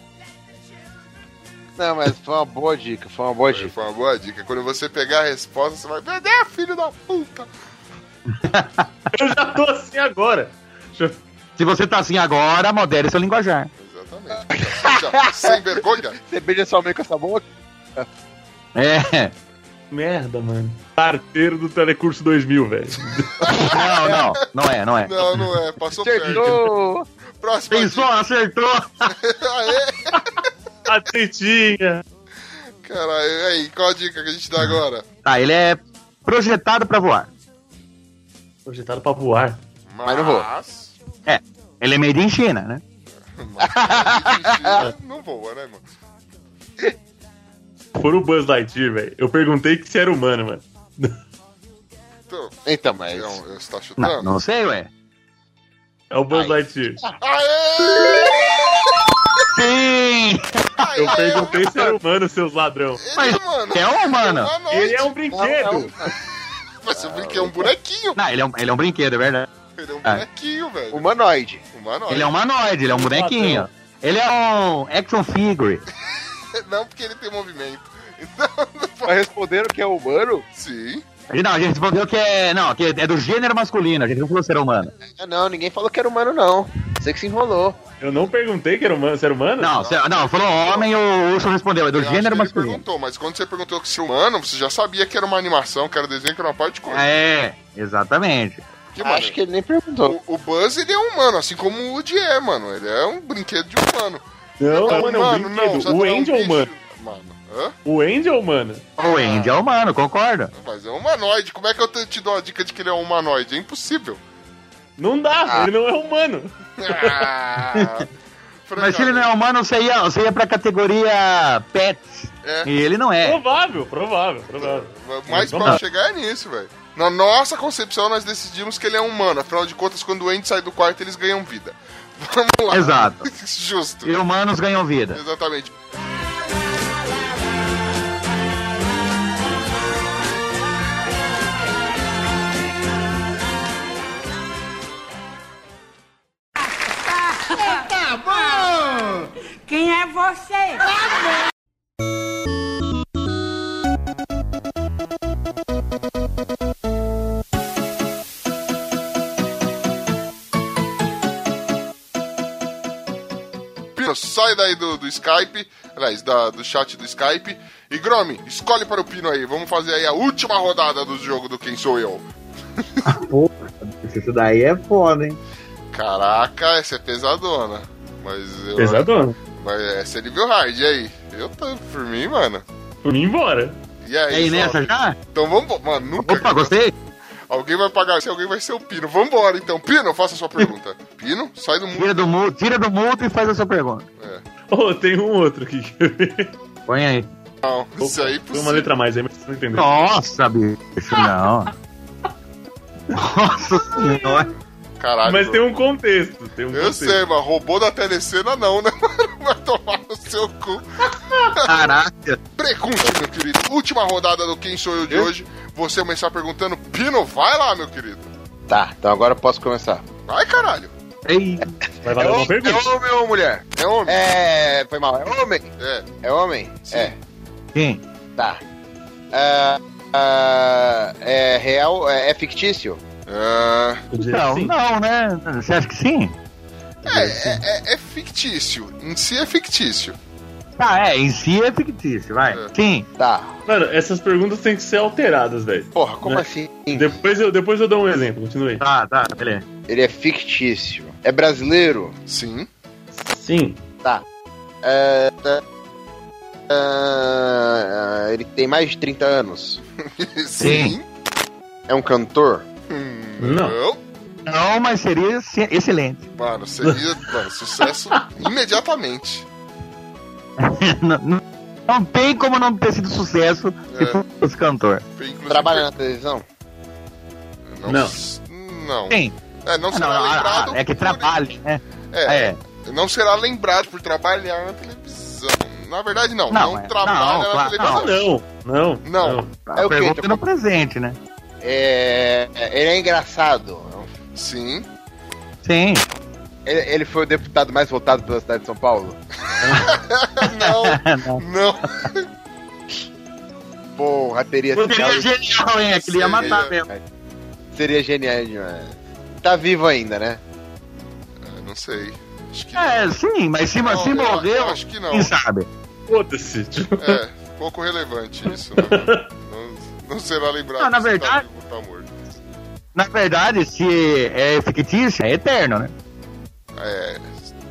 Não, mas foi uma boa dica, foi uma boa Foi dica. foi uma boa dica. Quando você pegar a resposta, você vai é, filho da puta. Eu já tô assim agora. Eu- Se você tá assim agora, modere seu linguajar. Exatamente. Sem vergonha. Você beija sua mãe com essa boca? É. Merda, mano. Parteiro do Telecurso 2000, velho. Não, não. Não é, não é. Não, não é. Passou perto. Acertou! Próxima Pensou, dica. acertou. Aê! A tetinha. Caralho, e aí, qual a dica que a gente dá agora? Tá, ele é projetado pra voar. Projetado pra voar. Mas não voa. Mas- É. Ele é made in China, né? mas- não voa, né, mano? For o Buzz Lightyear, velho. Eu perguntei que se era humano, mano. Então, Então, mas. então, você tá Não, chutando? não sei, ué. É o Buzz Ai. Lightyear. Aê! Sim! Aê! Eu perguntei se era humano, seus ladrão. Ele, Mas mano, é um humano. Ele é um Não, brinquedo. Mas eu brinquei, é um bonequinho. Não, ele é um, ele é um brinquedo, é verdade. Ele é um Ah. bonequinho, velho. Humanoide. Humanoide. Ele é um humanoide, ele é um bonequinho. Ele é um action figure. Não porque ele tem movimento. Então, Mas responderam que é humano? sim. Não, a gente respondeu que é. Não, que é do gênero masculino. A gente não falou ser humano. Ah, não, ninguém falou que era humano, não. Você que se enrolou. Eu não perguntei que era humano. Se era humano? Não, cê- não, falou homem, o Urso respondeu. É do Eu acho gênero masculino. perguntou, mas quando você perguntou que se é humano, você já sabia que era uma animação, que era desenho, que era uma parte de coisa. É, exatamente. Que, mano, Acho que ele nem perguntou. o, o Buzz, ele é humano, assim como o Woody é, mano. Ele é um brinquedo de humano. Não, é mano, é um brinquedo. sabe o é um Andy é humano. Mano, hã? O Andy é humano. O Andy é humano, concorda? Mas é um humanoide. Como é que eu te, te dou a dica de que ele é um humanoide? É impossível. Não dá, Ah. ele não é humano. Ah, Mas se ele não é humano, você ia, você ia pra categoria pets. É. E ele não é. Provável, provável, provável. Mais Vamos pra chegar é nisso, velho. Na nossa concepção, nós decidimos que ele é humano. Afinal de contas, quando o Andy sai do quarto, eles ganham vida. Vamos lá. Exato. Justo. E humanos ganham vida. Exatamente. Quem é você? Pino, sai daí do, do Skype, aliás, da- do chat do Skype. E Gromi, escolhe para o Pino aí. Vamos fazer aí a última rodada do jogo do Quem Sou Eu. Isso daí é foda, hein? Caraca, essa é pesadona. Mas eu. Pesadona. Mas essa é nível hard, e aí? Eu tô por mim, mano. Por mim, embora. E aí, E aí, nessa já? Então vamos. Mano, nunca. Opa, gostei? Alguém vai pagar, se alguém vai ser o Pino. Vambora, então. Pino, faça a sua pergunta. Pino, sai do mundo. Tira do, mu- tira do multo e faz a sua pergunta. Oh, tem um outro aqui. Põe aí. Não, isso aí é Tem uma letra a mais aí, mas você não entendeu. Nossa, bicho, não. Nossa senhora. Caralho. Mas tem um contexto. Tem um Eu contexto. sei, mas robô da telecena não, né? Vai tomar no seu cu. Caraca. Pergunte, meu querido. Última rodada do Quem Sou Eu de hoje. Você começar perguntando. Pino, vai lá, meu querido. Tá, então agora eu posso começar. Vai, caralho. Ei, Vai É valer uma homem, pergunta. é homem ou mulher? É homem. É. Foi mal. É homem? É. É homem? Sim. É. quem? Tá. Ah, ah, é real? É, é fictício? Eu diria Não, sim. né? Você acha que sim? é, é, é- é fictício. Em si é fictício. Tá, é, em si é fictício, vai. É. Sim. Tá. Mano, essas perguntas têm que ser alteradas, velho. Porra, como Né? assim? Depois eu, depois eu dou um exemplo, continue. Tá, tá, beleza. Ele é fictício. É brasileiro? Sim. Sim. Tá. É, tá. Ah, ele tem mais de 30 anos. Sim. É um cantor? Não. não. Não, mas seria se- excelente. Mano, seria mano, sucesso imediatamente. não, não- não tem como não ter sido sucesso se É. fosse cantor. Inclusive, Trabalha na televisão? Não. Não. Não. Tem. É, não Ah, será não, ah, lembrado. ah, é que trabalha, né? É, É. Não será lembrado por trabalhar na televisão. Na verdade, não. Não, Não, é- trabalha não, na claro, televisão. Não. Não. Não. A É o quê, pergunta então? no presente, né? É, ele é engraçado. Sim. Sim. Ele, ele foi o deputado mais votado pela cidade de São Paulo? não. Não. Não. Porra, teria Seria sido. genial, hein? Aquele ia Seria. matar mesmo. Seria genial demais. Tá vivo ainda, né? É, Não sei. Acho que É, sim, mas se, Não, se eu- morreu, eu acho que não. quem sabe? Foda-se. Tipo, É. pouco relevante isso, né? não, não será lembrado. Não, na se tá verdade- vivo ou tá morto. Na verdade, se é fictício, é eterno, né? É,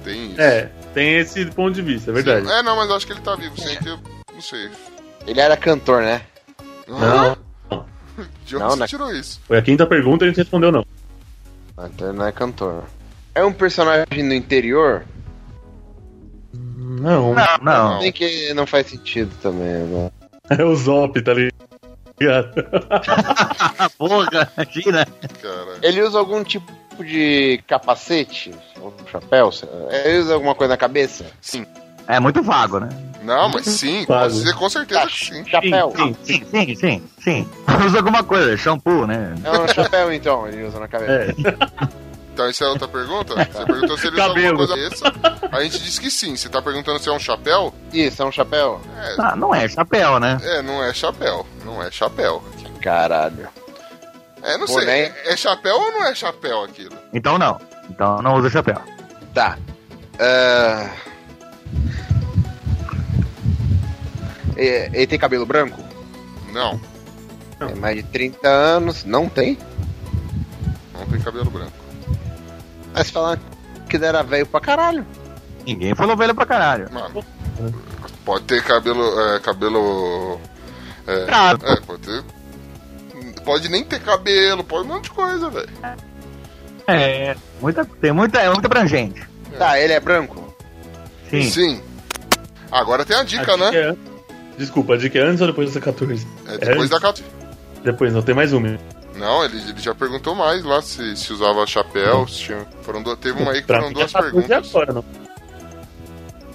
tem isso. É, tem esse ponto de vista, é verdade. É, não, mas eu acho que ele tá vivo, sem que eu. Não sei. Ele era cantor, né? Não, De onde Não, você né? tirou isso? foi a quinta pergunta e a gente respondeu não. Ah, Então ele não é cantor. É um personagem do interior? Não, Não, não. Nem que não faz sentido também, né? é o Zop, tá ligado? Ah, porra, imagina. Cara. Ele usa algum tipo de capacete? Ou chapéu? Ele usa alguma coisa na cabeça? Sim. É muito vago, né? Não, mas sim, dizer com certeza sim. Chapéu. Sim, Sim, sim, sim, sim. Usa alguma coisa, shampoo, né? É um chapéu, então, ele usa na cabeça. É. Então, essa é outra pergunta? Você perguntou se ele usa alguma Cabelo. coisa dessa. A gente disse que sim. Você tá perguntando se é um chapéu? Isso, é um chapéu? Ah, não é chapéu, né? É, não é chapéu. Não é chapéu. Caralho. É, não Boné. sei. É, é chapéu ou não é chapéu aquilo? Então não. Então não usa chapéu. Tá. É, Ele tem cabelo branco? Não. Tem mais de 30 anos. Não tem? Não tem cabelo branco. Mas falando que ele era velho pra caralho. Ninguém falou velho pra caralho. Mano. Pode ter cabelo. É, cabelo. É, Claro. é, pode ter. Pode nem ter cabelo, pode um monte de coisa, velho. É, muita, tem muita, é muito abrangente. Tá, ele é branco? Sim. Sim. Agora tem a A dica, né? é- Desculpa, a dica é antes ou depois dessa 14? É depois É. da 14. Depois, não, tem mais uma. Não, ele, ele já perguntou mais lá se, se usava chapéu. Se tinha, foram duas, teve uma aí que Pra foram duas 14 perguntas. agora, não.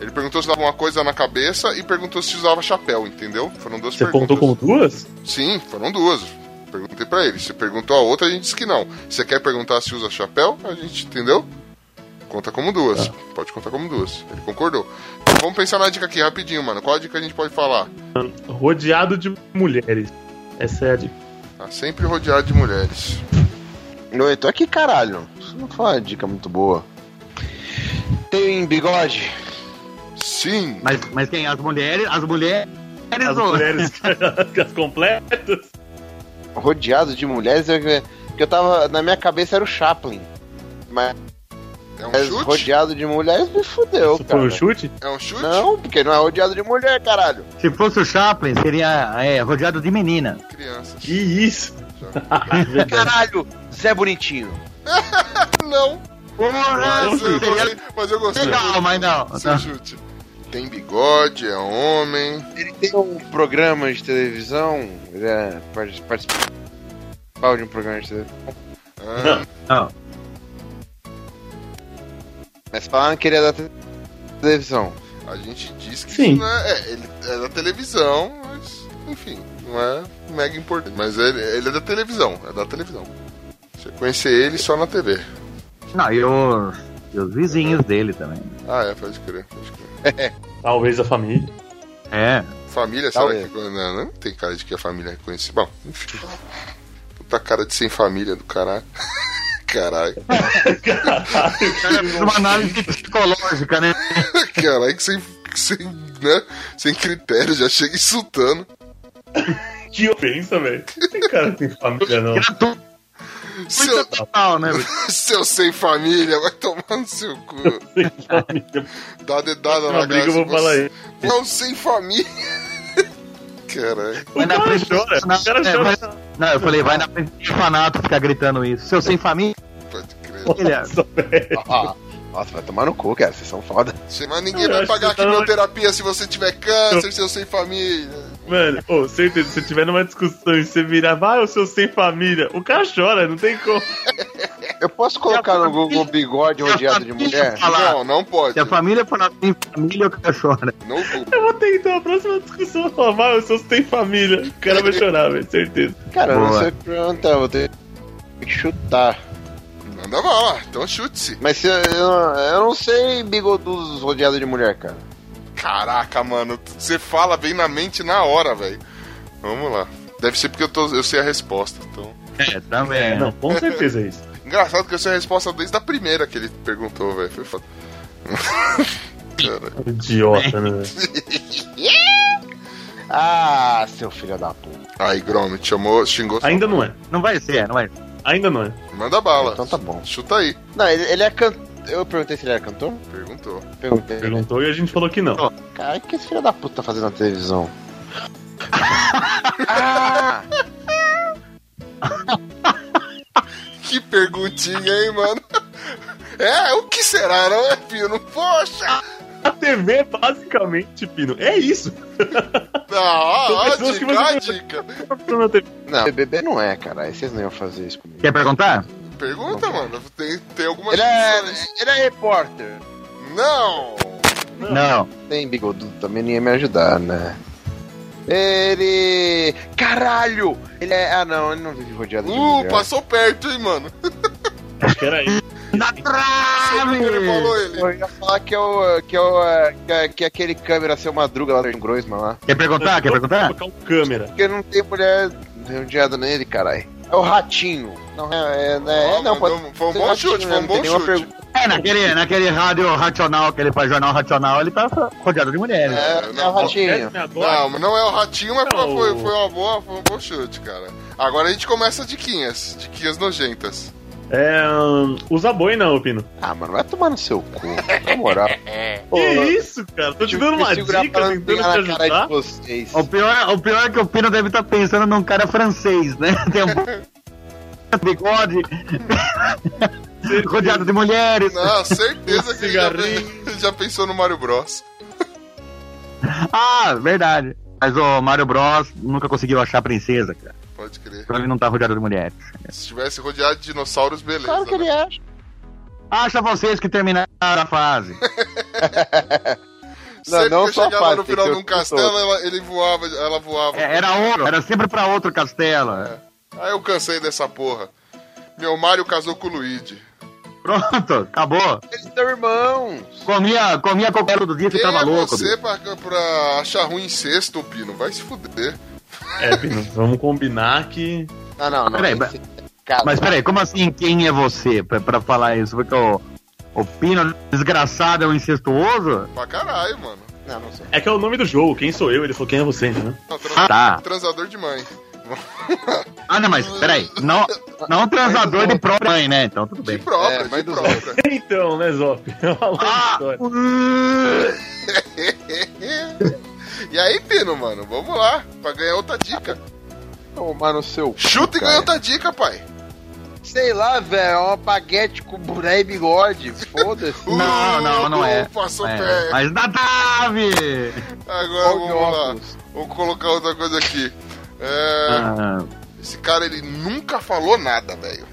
Ele perguntou se usava uma coisa na cabeça e perguntou se usava chapéu, entendeu? Foram duas Você perguntas. contou como duas? Sim, foram duas. Perguntei pra ele. Se perguntou a outra, a gente disse que não. Você quer perguntar se usa chapéu? A gente entendeu? Conta como duas. Pode contar como duas. Ele concordou. Então vamos pensar na dica aqui rapidinho, mano. Qual a dica a gente pode falar? Rodeado de mulheres. Essa é a dica. Tá sempre rodeado de mulheres. Não, então aqui caralho. Isso não foi uma dica muito boa. Tem bigode? Sim. Mas, mas quem? As mulheres. As mulheres. As ou- mulheres as completas. Rodeado de mulheres? eu- Que eu tava. Na minha cabeça era o Chaplin. Mas É um chute? rodeado de mulheres me fudeu, Isso foi cara. um chute? É um chute? Não, porque não é rodeado de mulher, caralho. Se fosse o Chaplin, seria é, rodeado de menina. Crianças. Que isso? Caralho, Zé Bonitinho. Não. Porra! Mas eu gostei, mas eu gostei legal, mas não. seu não. chute. Tem bigode, é homem. Ele tem um programa de televisão. Ele é part- participal de um programa de televisão. Ah, Não. Mas falaram que ele é da te- televisão. a gente disse que Sim. isso não é, é, ele é da televisão, mas enfim, não é mega importante. Mas ele, ele é da televisão, é da televisão. Você conhecer ele só na TV. Não, e os, e os vizinhos dele também. Ah, é, pode crer, pode crer. Talvez a família. É. Família, será Talvez. que. Não, não tem cara de que a família é conhecida. Bom, enfim. Puta cara de sem família do caralho. Caralho. Uma análise psicológica, né? Caralho, que sem, sem, né? sem critério, já chega insultando. Que ofensa, velho. Tem cara tem família, não. Seu, total, né? seu sem família, vai tomar no seu cu. Tem família. Dá dedada na briga, eu vou falar você- aí. É um sem família. Caralho. O cara chora. O cara é, chora. Não, eu falei, vai na frente do orfanato ficar gritando isso. Seu sem família, Pode crer. Nossa, velho. Ah, Nossa, vai tomar no cu, cara. Vocês são foda. Mas ninguém Eu vai pagar que tá- quimioterapia se você tiver câncer, seu sem família. Mano, ô, certeza, se tiver numa discussão e você virar, vai, o seu sem família, o cara chora, não tem como. Eu posso colocar no Google bigode rodeado de mulher? Falar. Não, não pode. Se a família falar sem família, o cara chora. No Google. Eu vou ter então a próxima discussão falar, vai, o seu sem família. O cara vai chorar, velho, certeza. Cara, eu não Boa. sei o que perguntar, vou ter que chutar. Manda bala, então chute-se. Mas se eu, eu, eu não sei bigodudos rodeados de mulher, cara. Caraca, mano, você fala bem na mente na hora, velho. Vamos lá. Deve ser porque eu, tô, eu sei a resposta. Então. É, também. É, não, com certeza é isso. Engraçado que eu sei a resposta desde a primeira que ele perguntou, velho. Foi foda. Idiota, né? velho? Ah, seu filho da puta. Aí, Grome, te chamou, xingou. Ainda não é. Não vai ser, não vai ser. Ainda não é. Manda bala. Então tá bom. Chuta aí. Não, ele, ele é cantor. Eu perguntei se ele era cantor? Perguntou. Perguntei. Perguntou e a gente falou que não. Cara, o que esse filho da puta tá fazendo na televisão? ah! perguntinha, hein, mano? É, o que será, não é, Pino? Poxa! A TV, basicamente, Pino, é isso. Não, ó, ó, dica, ó, a você- dica. Não, BBB não é, cara. Vocês não iam fazer isso comigo. Quer perguntar? Pergunta, mano. Tem, tem algumas Ele é, opções. ele é repórter. Não! Não. Tem bigodudo também, não ia me ajudar, né? Ele. Caralho! Ele é. Ah, não, ele não vive rodeado de Uh, mulher. passou perto, hein, mano. Acho que era isso. Na que ele falou ele. Eu ia falar que é o. que é o. é, que é- que é aquele câmera seu madruga lá do Groisman lá. Quer perguntar? Quer perguntar? Colocar o câmera. Porque não tem mulher rodeada nele, caralho. É o ratinho. Não, é. é, é, não, mandou- pode. foi um bom ratinho, chute, né? foi um Não bom chute. pergunta. É, naquele, naquele rádio racional que ele faz jornal racional, ele tá rodeado de mulheres. É, é o ratinho. Agora, Não, não é o ratinho, mas Não. foi, foi, uma boa, foi um bom chute, cara. Agora a gente começa diquinhas. Diquinhas nojentas. É. hum, Usa boi não, Pino. Ah, mano, vai tomar no seu cu. Na moral. Pô, Que isso, cara? Tô te dando uma dica, não tentando te ajudar. de vocês. O pior, o pior é que o Pino deve estar pensando num cara francês, né? Tem um bigode, rodeado de mulheres. Não, certeza que ele já, já pensou no Mario Bros. Ah, verdade. Mas o Mario Bros nunca conseguiu achar a princesa, cara. Pode crer. Então ele não tá rodeado de mulheres. Se tivesse rodeado de dinossauros, beleza. Claro que né? ele acha. Acha vocês que terminaram a fase. Sempre não que só chegava no final de um castelo, ela, ele voava, ela voava. É, Era ouro, era sempre pra outro castelo. Aí eu cansei dessa porra. Meu Mario casou com o Luigi. Pronto, acabou. Eles são irmãos. Comia, comia qualquer do dia, Quem ficava é louco. você pra, pra achar ruim incesto, Pino? Vai se fuder. É, Pino, vamos combinar que. Não, não, não. Peraí, ser casado. Mas peraí, como assim quem é você pra, pra falar isso? Porque o, o Pino desgraçado é um incestuoso? Pra caralho, mano. Não, não sei. É que é o nome do jogo. Quem sou eu? Ele falou quem é você, né? Não, trans- Ah, tá. Transador de mãe. Ah, não, mas peraí. Não, não um transador de própria mãe, né? Então tudo De bem. própria, É, mãe de própria. Então, né, Zop? É Ah, história. e aí, Pino, mano, vamos lá. Pra ganhar outra dica. Tomar no seu. Chuta e ganha outra dica, pai. Sei lá, velho. É uma baguete com boné e bigode. Foda-se. Não, não, não é. Passou É, pé. Mas da Dave! Agora de vamos lá. Vamos colocar outra coisa aqui. É, Ah, Esse cara, ele nunca falou nada, velho.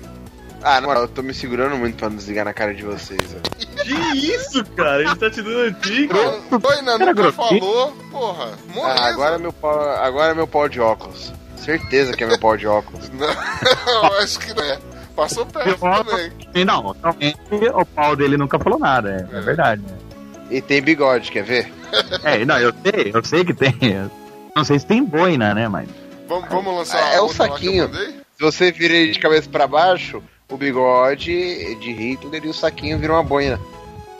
Ah, na moral, eu tô me segurando muito pra não desligar na cara de vocês, velho. Que isso, cara? Ele tá te dando dica. Boina Cara nunca falou. Porra, moleza. Ah, agora é meu pau, agora é meu pau de óculos. Certeza que é meu pau de óculos. Não, acho que não é. Passou perto também. e não, realmente o pau dele nunca falou nada, é, é verdade. E tem bigode, quer ver? É, não, eu sei, eu sei que tem. Não sei se tem boina, né, mas. Vamos, vamos lançar É a o saquinho. Se você vira ele de cabeça pra baixo, o bigode de Hitler e o saquinho viram uma boina.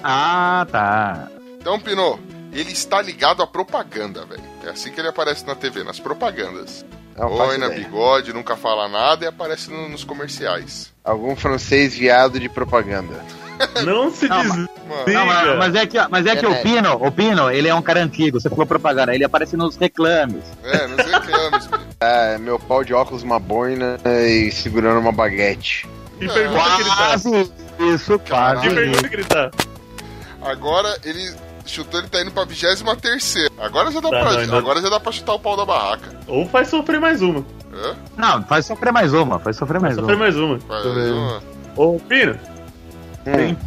Ah, tá. Então, Pino, ele está ligado à propaganda, velho. É assim que ele aparece na TV, nas propagandas. Não Boina, bigode, nunca fala nada e aparece no- nos comerciais. Algum francês viado de propaganda. Não se Não, diz. Mano, Não, mas, mas é que, mas é que o É. Pino, o Pino, ele é um cara antigo. Você falou propaganda, ele aparece nos reclames. é, nos reclames. É, meu pau de óculos, uma boina e segurando uma baguete. Que pergunta que ele tá? Isso, quase. Que pergunta que ele tá? Agora ele chutou, ele tá indo pra 23 terceira. Agora já dá Tá, pra. não, ainda- Agora já dá pra chutar o pau da barraca. Ou faz sofrer mais uma. Hã? Não, faz sofrer mais uma, faz sofrer mais Sofrer uma. mais uma. Faz ver. uma. Ô, Pino, Hum, tem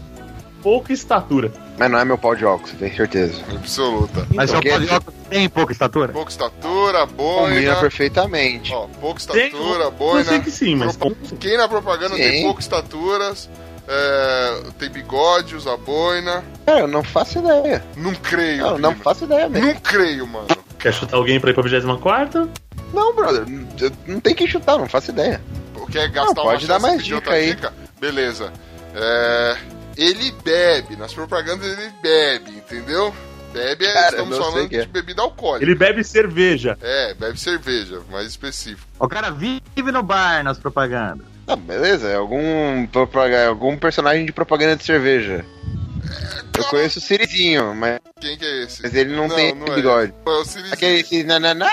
pouca estatura. Mas não é meu pau de óculos, tenho certeza. Absoluta. Mas seu Porque- pau de óculos tem pouca estatura? Pouca estatura, Combina boina. perfeitamente. Ó, pouca Tem- estatura, Eu boina. sei que sim, mas. Propa- Quem na propaganda tem Sim. pouca estaturas, é, tem bigode, usa boina. Cara, eu não faço ideia. Não creio. Não, faço ideia mesmo. Não creio, mano. Quer chutar alguém pra ir pra 24? Não, brother, eu- não tem que chutar, não faço ideia. Quer gastar Não, uma pode dar chance mais dica aí. dica? Beleza. É, ele bebe, nas propagandas ele bebe, entendeu? Bebe, é, Cara, estamos não falando é. de bebida alcoólica. Ele bebe cerveja. É, bebe cerveja, mais específico. O cara vive no bar nas propagandas. Ah, beleza, é algum, algum personagem de propaganda de cerveja. Eu conheço o Sirizinho, mas, Quem que é esse? mas ele não, tem não é bigode. É o Sirizinho. Aquele esse nananá.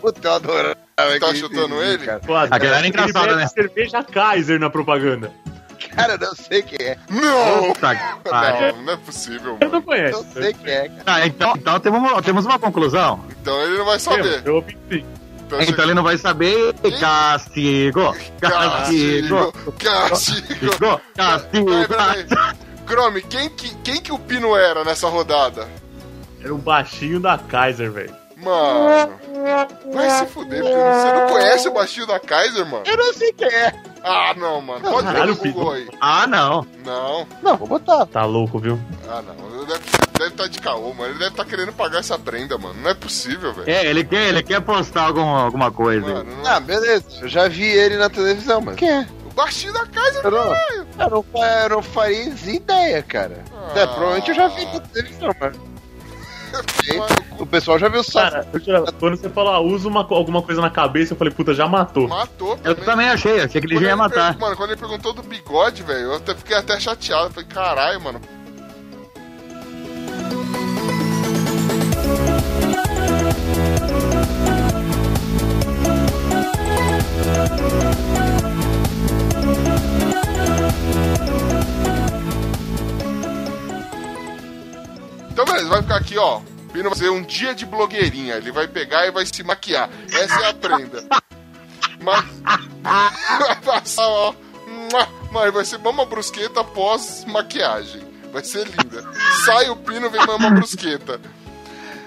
Puta, eu adoro. Tá chutando ele? Cara. Pô, Aquele era ele engraçado, bebe né? cerveja Kaiser na propaganda. Cara, eu não sei quem é. Não! Não, não é possível, Eu não mano. conheço. Não sei quem é, cara. Ah, então, então temos, uma, temos uma conclusão. Então ele não vai saber. Eu ouvi sim. Então, Então ele não vai saber. Castigo! Castigo! Castigo! Castigo! Chrome, quem que, quem que o Pino era nessa rodada? Era o baixinho da Kaiser, velho. Mano. Vai se fuder, Pino. Você não conhece o baixinho da Kaiser, mano? Eu não sei quem é. Ah, não, mano. Pode ver Caralho, no Google aí. Ah, não. Não. Não, vou botar. Tá louco, viu? Ah, não. Deve estar tá de caô, mano. Ele deve estar querendo pagar essa prenda, mano. Não é possível, velho. É, ele quer, ele quer postar algum, alguma coisa. Mano, não... Ah, beleza. Eu já vi ele na televisão, mas quem é? O baixinho da Kaiser, Eu não, eu não, eu não faria ideia, cara. Ah. É, provavelmente eu já vi na televisão, mas o pessoal já viu só. Cara, eu quando você falou, ah, usa uma, alguma coisa na cabeça, eu falei, puta, já matou. Matou Eu também achei, achei que ele Quando já ia ele matar. per- Mano, quando ele perguntou do bigode, velho, eu até fiquei até chateado. Falei, caralho, mano. Então, beleza, vai ficar aqui, ó. Pino vai fazer um dia de blogueirinha. Ele vai pegar e vai se maquiar. Essa é a prenda. Mas. vai passar, ó. Mas vai ser mama brusqueta após maquiagem. Vai ser linda. Sai o pino, vem mama brusqueta.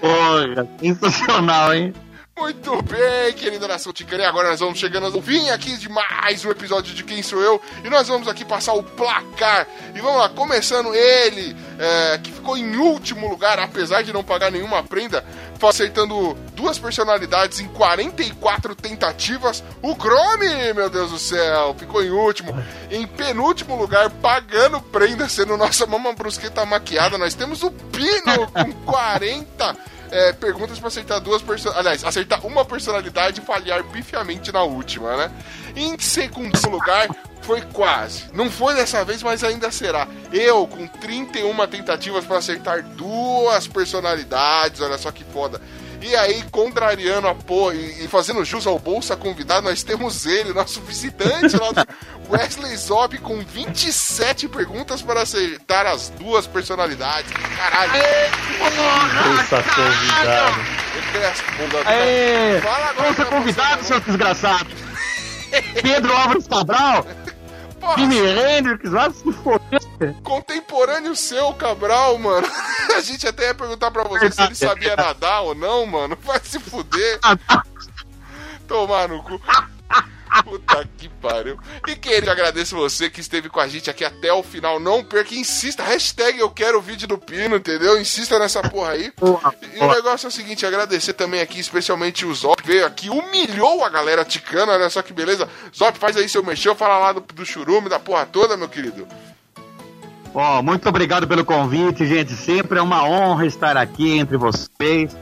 Olha, sensacional, hein? Muito bem, querida nação ticana. E agora nós vamos chegando ao fim aqui de mais um episódio de Quem Sou Eu. E nós vamos aqui passar o placar. E vamos lá, começando ele, é, que ficou em último lugar, apesar de não pagar nenhuma prenda, acertando duas personalidades em 44 tentativas. O Chrome, meu Deus do céu, ficou em último. Em penúltimo lugar, pagando prenda, sendo nossa mamãe brusqueta maquiada. Nós temos o Pino com 40 é, perguntas pra acertar duas personalidades. Aliás, acertar uma personalidade e falhar pifiamente na última, né? Em segundo lugar, foi quase. Não foi dessa vez, mas ainda será. Eu, com 31 tentativas pra acertar duas personalidades, olha só que foda. E aí, contrariando a porra e, e fazendo jus ao Bolsa Convidado, nós temos ele, nosso visitante lá do Wesley Zop, com 27 perguntas para acertar as duas personalidades. Caralho! Bolsa convidado. Aê! Fala agora convidados, você, seus desgraçados! Pedro Álvares Cabral, Porra, Jimi Hendrix, vai se foder! contemporâneo seu, Cabral, mano. A gente até ia perguntar pra você se ele sabia nadar ou não, mano. Vai se fuder. Tomar no cu. Puta que pariu. E querido, agradeço você que esteve com a gente aqui até o final. Não perca, insista. Hashtag eu quero o vídeo do Pino, entendeu? Insista nessa porra aí. E o negócio é o seguinte, agradecer também aqui, especialmente o Zop, veio aqui, humilhou a galera ticana, olha só que beleza. Zop, faz aí seu mexão, fala lá do, do churume, da porra toda, meu querido. Ó, muito obrigado pelo convite, gente. Sempre é uma honra estar aqui entre vocês.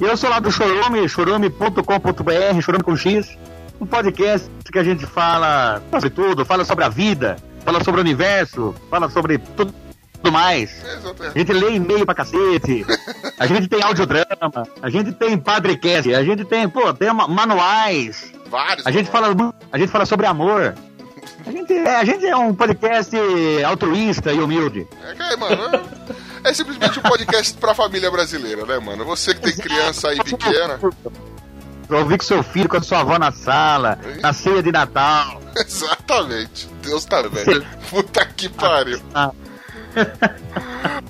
Eu sou lá do Chorume, chorume.com.br, chorume com X, um podcast que a gente fala sobre tudo, fala sobre a vida, fala sobre o universo, fala sobre tudo, tudo mais. Exato. A gente lê e-mail pra cacete, a gente tem audiodrama, a gente tem padrecast, a gente tem, pô, tem ma- manuais, Vários. a gente fala, a gente fala sobre amor. A gente, é, a gente é um podcast altruísta e humilde. É, que, mano, é, é simplesmente um podcast pra família brasileira, né, mano? Você que tem criança aí pequena. Ouvir com seu filho, a sua avó na sala, na ceia de Natal. Exatamente. Deus tá vendo. Puta que pariu.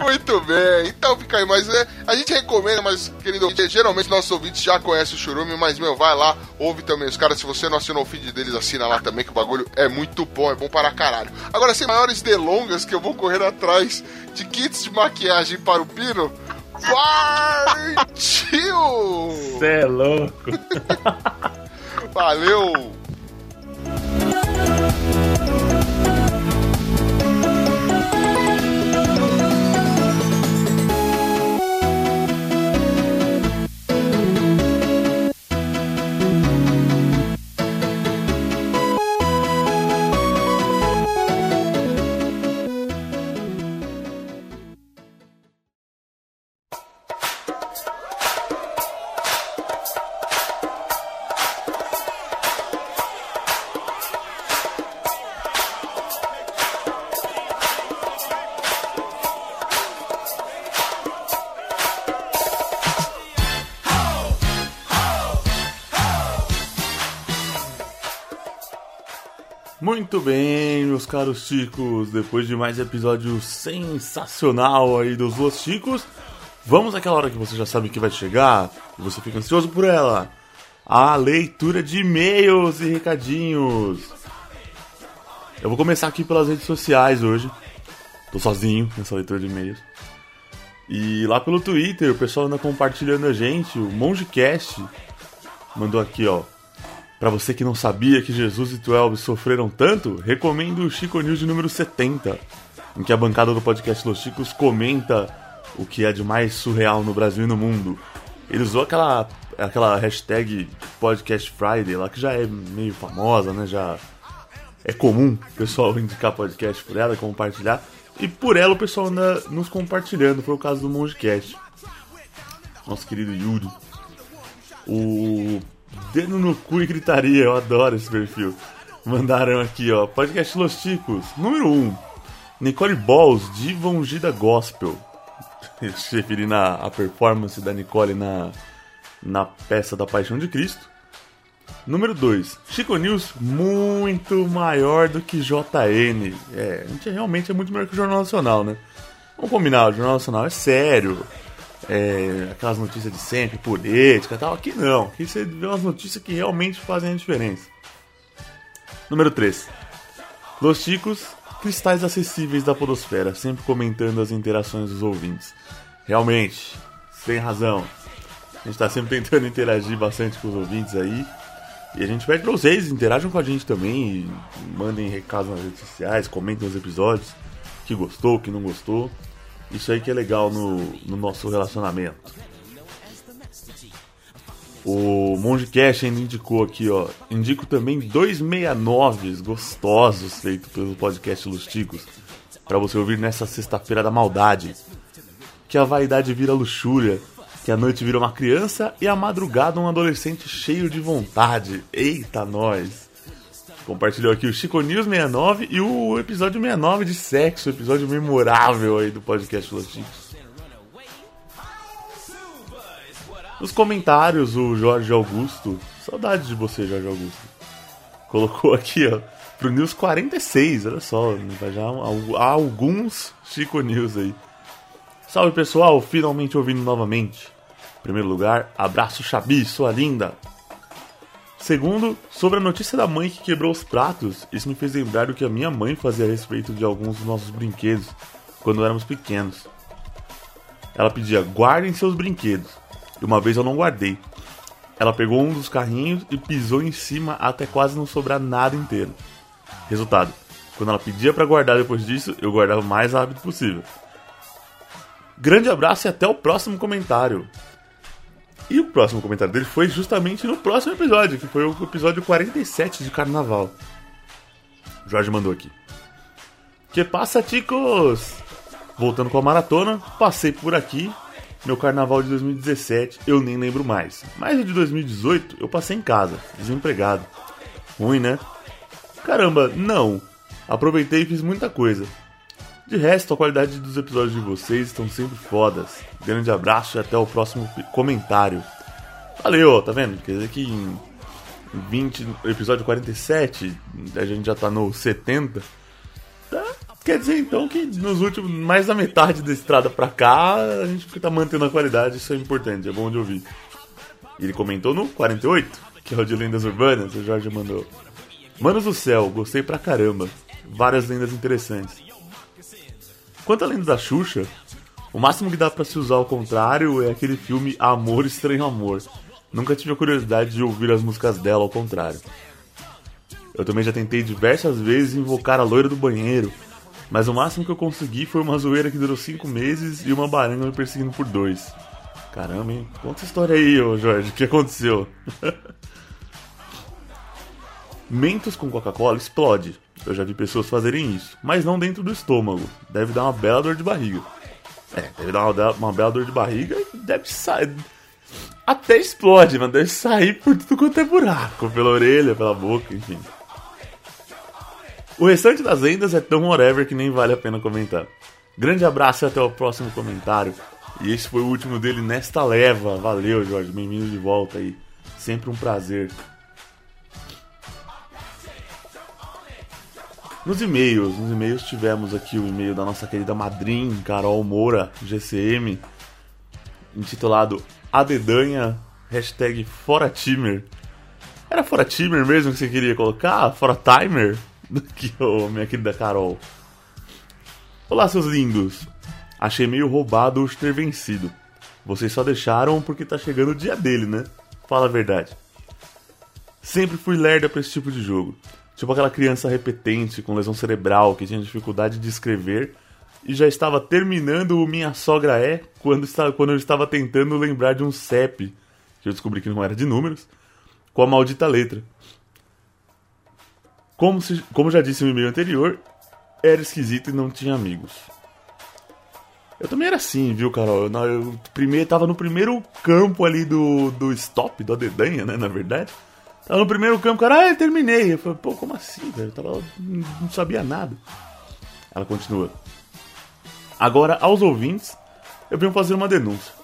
Muito bem, então fica aí, mas é, a gente recomenda, mas querido, geralmente nossos ouvintes já conhecem o Churume, mas meu, vai lá, ouve também os caras, se você não assinou o feed deles, assina lá também, que o bagulho é muito bom, é bom para caralho. Agora, sem maiores delongas, que eu vou correr atrás de kits de maquiagem para o Pino, partiu! Cê é louco. Valeu! Muito bem, meus caros chicos, depois de mais episódio sensacional aí dos Los Chicos, vamos àquela hora que você já sabe que vai chegar e você fica ansioso por ela. A leitura de e-mails e recadinhos. Eu vou começar aqui pelas redes sociais hoje. Tô sozinho nessa leitura de e-mails. E lá pelo Twitter, o pessoal anda compartilhando a gente, o MongeCast mandou aqui, ó. Pra você que não sabia que Jesus e Twelve sofreram tanto, recomendo o Chico News de número 70, em que a bancada do podcast Los Chicos comenta o que é de mais surreal no Brasil e no mundo. Ele usou aquela, aquela hashtag Podcast Friday lá, que já é meio famosa, né? Já é comum o pessoal indicar podcast por ela, compartilhar. E por ela o pessoal anda nos compartilhando. Foi o caso do Mongecast. Nosso querido Yuri. O Dedo no cu e gritaria, eu adoro esse perfil. Mandaram aqui, ó. Podcast Los Ticos, número 1. Um, Nicole Balls, Diva Ungida Gospel. Se referindo à à performance da Nicole na, na peça da Paixão de Cristo. Número 2. Chico News, muito maior do que JN. É, a gente realmente é muito melhor que o Jornal Nacional, né? Vamos combinar, o Jornal Nacional é sério. É, aquelas notícias de sempre, política e tal. Aqui não. Aqui você vê umas notícias que realmente fazem a diferença. Número 3. Los Chicos, cristais acessíveis da podosfera, sempre comentando as interações dos ouvintes. Realmente, sem razão. A gente está sempre tentando interagir bastante com os ouvintes aí. E a gente pede pra vocês, interajam com a gente também, mandem recados nas redes sociais, comentem os episódios, que gostou, que não gostou. Isso aí que é legal no, no nosso relacionamento. O Monge Cash ainda indicou aqui, ó. Indico também dois 69 gostosos feitos pelo podcast Lusticos. Pra você ouvir nessa sexta-feira da maldade. Que a vaidade vira luxúria. Que a noite vira uma criança e a madrugada um adolescente cheio de vontade. Eita, nós! Compartilhou aqui o Chico News 69 e o episódio 69 de sexo, episódio memorável aí do podcast Los Chicos. Nos comentários, o Jorge Augusto, saudade de você, Jorge Augusto, colocou aqui, ó, pro News 46, olha só, vai já há alguns Chico News aí. Salve pessoal, finalmente ouvindo novamente. Em primeiro lugar, abraço Xabi, sua linda. Segundo, sobre a notícia da mãe que quebrou os pratos, isso me fez lembrar do que a minha mãe fazia a respeito de alguns dos nossos brinquedos quando éramos pequenos. Ela pedia: guardem seus brinquedos. E uma vez eu não guardei. Ela pegou um dos carrinhos e pisou em cima até quase não sobrar nada inteiro. Resultado: quando ela pedia para guardar depois disso, eu guardava o mais rápido possível. Grande abraço e até o próximo comentário. E o próximo comentário dele foi justamente no próximo episódio, que foi o episódio 47 de Carnaval. O Jorge mandou aqui. Que passa, ticos? Voltando com a maratona, passei por aqui. Meu carnaval de 2017 eu nem lembro mais. Mas o de 2018 eu passei em casa, desempregado. Ruim, né? Caramba, não. Aproveitei e fiz muita coisa. De resto, a qualidade dos episódios de vocês estão sempre fodas. Grande abraço e até o próximo comentário. Valeu, tá vendo? Quer dizer que em 20, episódio 47, a gente já tá no 70. Tá? Quer dizer então que nos últimos, mais da metade da estrada pra cá, a gente tá mantendo a qualidade, isso é importante, é bom de ouvir. Ele comentou no 48, que é o de Lendas Urbanas, o Jorge mandou. Manos do céu, gostei pra caramba. Várias lendas interessantes. Quanto lenda da Xuxa, o máximo que dá pra se usar ao contrário é aquele filme Amor Estranho Amor. Nunca tive a curiosidade de ouvir as músicas dela ao contrário. Eu também já tentei diversas vezes invocar a loira do banheiro, mas o máximo que eu consegui foi uma zoeira que durou 5 meses e uma baranga me perseguindo por dois. Caramba, hein? Conta essa história aí, ô Jorge, o que aconteceu? Mentos com Coca-Cola explode. Eu já vi pessoas fazerem isso, mas não dentro do estômago. Deve dar uma bela dor de barriga. É, deve dar uma, uma bela dor de barriga e deve sair. Até explode, mas deve sair por tudo quanto é buraco. Pela orelha, pela boca, enfim. O restante das lendas é tão whatever que nem vale a pena comentar. Grande abraço e até o próximo comentário. E esse foi o último dele nesta leva. Valeu, Jorge. Bem-vindo de volta aí. Sempre um prazer. Nos e-mails, nos e-mails tivemos aqui o e-mail da nossa querida madrinha, Carol Moura, GCM, intitulado A Dedanha, hashtag Fora Timer. Era Fora Timer mesmo que você queria colocar? Fora Timer? Que ô, minha querida Carol. Olá, seus lindos. Achei meio roubado o ter vencido. Vocês só deixaram porque tá chegando o dia dele, né? Fala a verdade. Sempre fui lerda pra esse tipo de jogo. Tipo aquela criança repetente com lesão cerebral que tinha dificuldade de escrever e já estava terminando o Minha Sogra É quando, estava, quando eu estava tentando lembrar de um CEP, que eu descobri que não era de números, com a maldita letra. Como, se, como já disse no e-mail anterior, era esquisito e não tinha amigos. Eu também era assim, viu, Carol? Eu, eu primeiro, tava no primeiro campo ali do, do stop, do Adedanha, né, na verdade. Tava no primeiro campo, cara, ah, eu terminei. Eu falei, pô, como assim, velho? Eu tava, não sabia nada. Ela continua. Agora, aos ouvintes, eu venho fazer uma denúncia.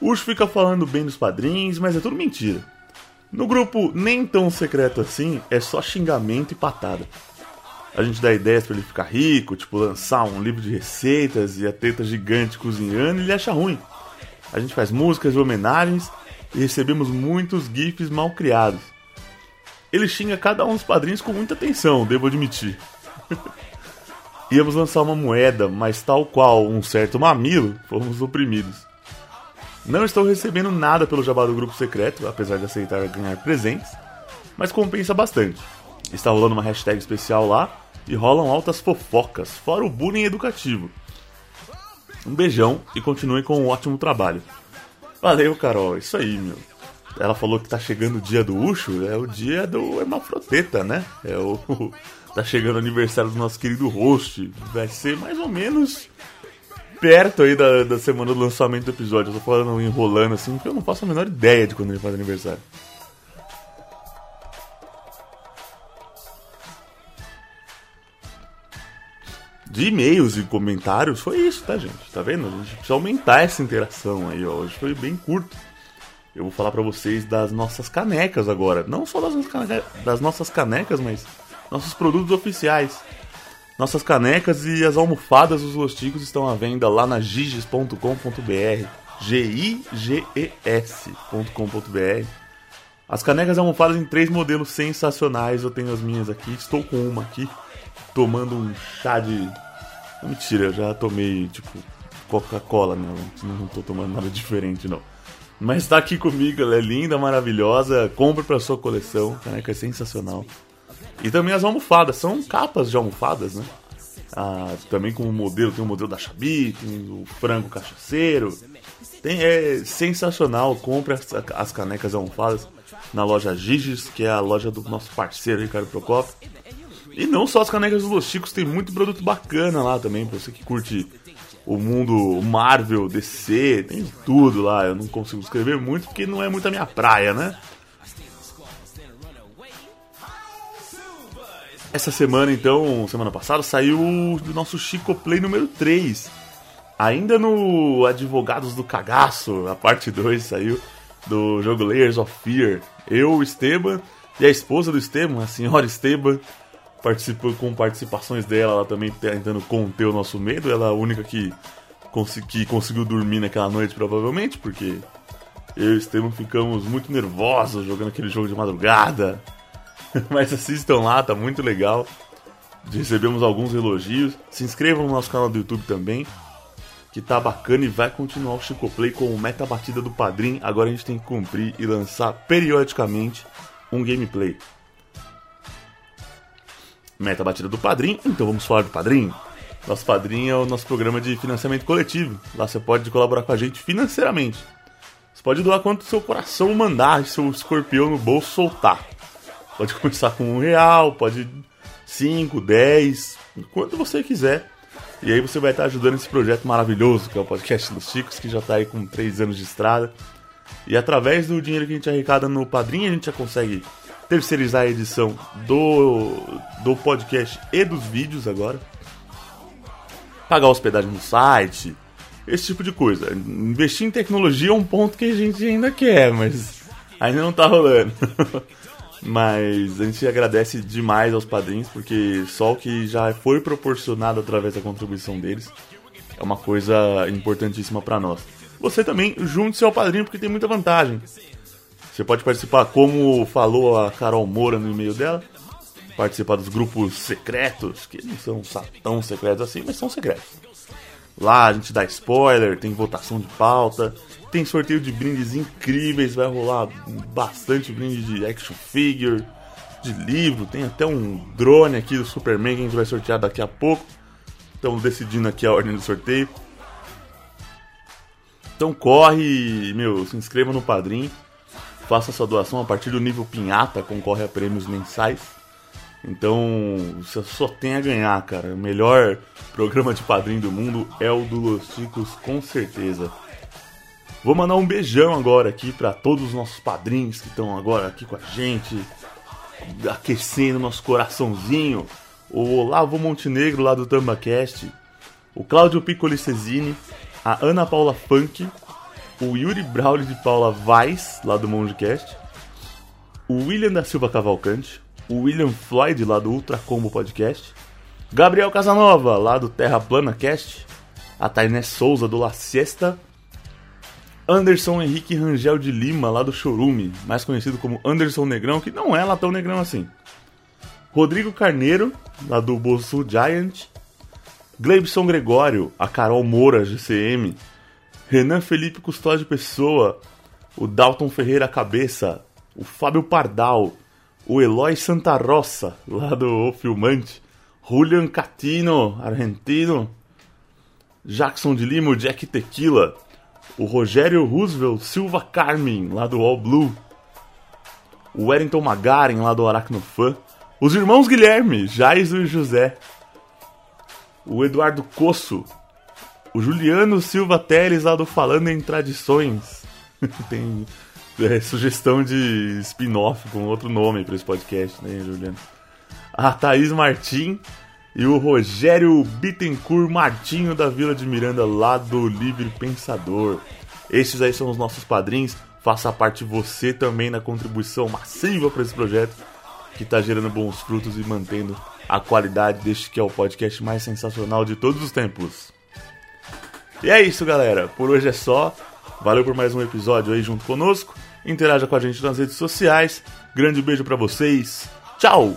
O Urso fica falando bem dos padrinhos, mas é tudo mentira. No grupo nem tão secreto assim, é só xingamento e patada. A gente dá ideias para ele ficar rico, tipo lançar um livro de receitas e a teta gigante cozinhando e ele acha ruim. A gente faz músicas e homenagens e recebemos muitos gifs mal criados. Ele xinga cada um dos padrinhos com muita atenção, devo admitir. Íamos lançar uma moeda, mas tal qual um certo mamilo, fomos oprimidos. Não estou recebendo nada pelo jabá do grupo secreto, apesar de aceitar ganhar presentes, mas compensa bastante. Está rolando uma hashtag especial lá e rolam altas fofocas, fora o bullying educativo. Um beijão e continue com um ótimo trabalho. Valeu, Carol, isso aí, meu. Ela falou que tá chegando o dia do Ucho, é o dia do Hermafroteta, né? É o. Tá chegando o aniversário do nosso querido host. Vai ser mais ou menos perto aí da, da semana do lançamento do episódio. Eu tô falando enrolando assim, porque eu não faço a menor ideia de quando ele faz aniversário. De e-mails e comentários foi isso, tá, gente? Tá vendo? A gente precisa aumentar essa interação aí, ó. Hoje foi bem curto. Eu vou falar para vocês das nossas canecas agora. Não só das nossas, canecas, das nossas canecas, mas nossos produtos oficiais. Nossas canecas e as almofadas dos Losticos estão à venda lá na giges.com.br. G-I-G-E-S.com.br. As canecas e almofadas em três modelos sensacionais. Eu tenho as minhas aqui. Estou com uma aqui tomando um chá de. Mentira, eu já tomei, tipo, Coca-Cola, né? Não tô tomando nada diferente, não. Mas tá aqui comigo, ela é linda, maravilhosa. Compre pra sua coleção, caneca é sensacional. E também as almofadas, são capas de almofadas, né? Ah, também com o modelo, tem o modelo da Chabi, tem o frango cachaceiro. Tem, é sensacional, compre as, as canecas almofadas na loja Giges, que é a loja do nosso parceiro Ricardo Procopio. E não só as canecas dos Los Chicos, tem muito produto bacana lá também, pra você que curte o mundo Marvel, DC, tem tudo lá. Eu não consigo escrever muito porque não é muito a minha praia, né? Essa semana, então, semana passada, saiu o nosso Chico Play número 3. Ainda no Advogados do Cagaço, a parte 2 saiu do jogo Layers of Fear. Eu, o Esteban, e a esposa do Esteban, a senhora Esteban, participou com participações dela, ela também tentando conter o nosso medo. Ela é a única que, que conseguiu dormir naquela noite, provavelmente, porque eu e o Estevam ficamos muito nervosos jogando aquele jogo de madrugada. Mas assistam lá, tá muito legal. Recebemos alguns elogios. Se inscrevam no nosso canal do YouTube também, que tá bacana e vai continuar o Chico Play com o Meta Batida do Padrim. Agora a gente tem que cumprir e lançar periodicamente um gameplay. Meta batida do Padrim, então vamos falar do Padrim. Nosso Padrim é o nosso programa de financiamento coletivo. Lá você pode colaborar com a gente financeiramente. Você pode doar quanto seu coração mandar seu escorpião no bolso soltar. Pode começar com um real, pode cinco, dez, quanto você quiser. E aí você vai estar ajudando esse projeto maravilhoso que é o Podcast dos Chicos, que já está aí com três anos de estrada. E através do dinheiro que a gente arrecada no Padrim, a gente já consegue terceirizar a edição do, do podcast e dos vídeos agora. Pagar hospedagem no site, esse tipo de coisa. Investir em tecnologia é um ponto que a gente ainda quer, mas ainda não tá rolando. Mas a gente agradece demais aos padrinhos, porque só o que já foi proporcionado através da contribuição deles é uma coisa importantíssima para nós. Você também junte-se ao padrinho, porque tem muita vantagem. Você pode participar, como falou a Carol Moura no e-mail dela, participar dos grupos secretos, que não são tão secretos assim, mas são secretos. Lá a gente dá spoiler, tem votação de pauta, tem sorteio de brindes incríveis, vai rolar bastante brinde de action figure, de livro, tem até um drone aqui do Superman que a gente vai sortear daqui a pouco. Estamos decidindo aqui a ordem do sorteio. Então corre, meu, se inscreva no Padrim, faça sua doação a partir do nível Pinhata, concorre a prêmios mensais. Então, você só tem a ganhar, cara. O melhor programa de padrinho do mundo é o do Los Ticos, com certeza. Vou mandar um beijão agora aqui para todos os nossos padrinhos que estão agora aqui com a gente, aquecendo nosso coraçãozinho. O Olavo Montenegro lá do TambaCast, o Cláudio Piccoli Cesini, a Ana Paula Funk, o Yuri Brauli de Paula Vaz, lá do MongeCast, o William da Silva Cavalcante, o William Floyd, lá do Ultra Combo Podcast, Gabriel Casanova, lá do Terra Plana Cast, a Tainé Souza, do La Siesta, Anderson Henrique Rangel de Lima, lá do Chorume, mais conhecido como Anderson Negrão, que não é lá tão negrão assim. Rodrigo Carneiro, lá do Bossu Giant, Gleibson Gregório, a Carol Moura, GCM, Renan Felipe Custódio Pessoa, o Dalton Ferreira Cabeça, o Fábio Pardal, o Eloy Santa Rosa, lá do O Filmante, Julian Catino, argentino, Jackson de Lima, o Jack Tequila, o Rogério Roosevelt Silva Carmen, lá do All Blue, o Wellington Magaren, lá do Aracnofã, os irmãos Guilherme, Jaiso e José, o Eduardo Coço, o Juliano Silva Teles, lá do Falando em Tradições. Tem é, sugestão de spin-off com outro nome para esse podcast, né, Juliano? A Thaís Martim e o Rogério Bittencourt Martinho da Vila de Miranda, lá do Livre Pensador. Esses aí são os nossos padrinhos. Faça parte você também na contribuição massiva para esse projeto que está gerando bons frutos e mantendo a qualidade deste que é o podcast mais sensacional de todos os tempos. E é isso, galera. Por hoje é só. Valeu por mais um episódio aí junto conosco. Interaja com a gente nas redes sociais. Grande beijo pra vocês. Tchau!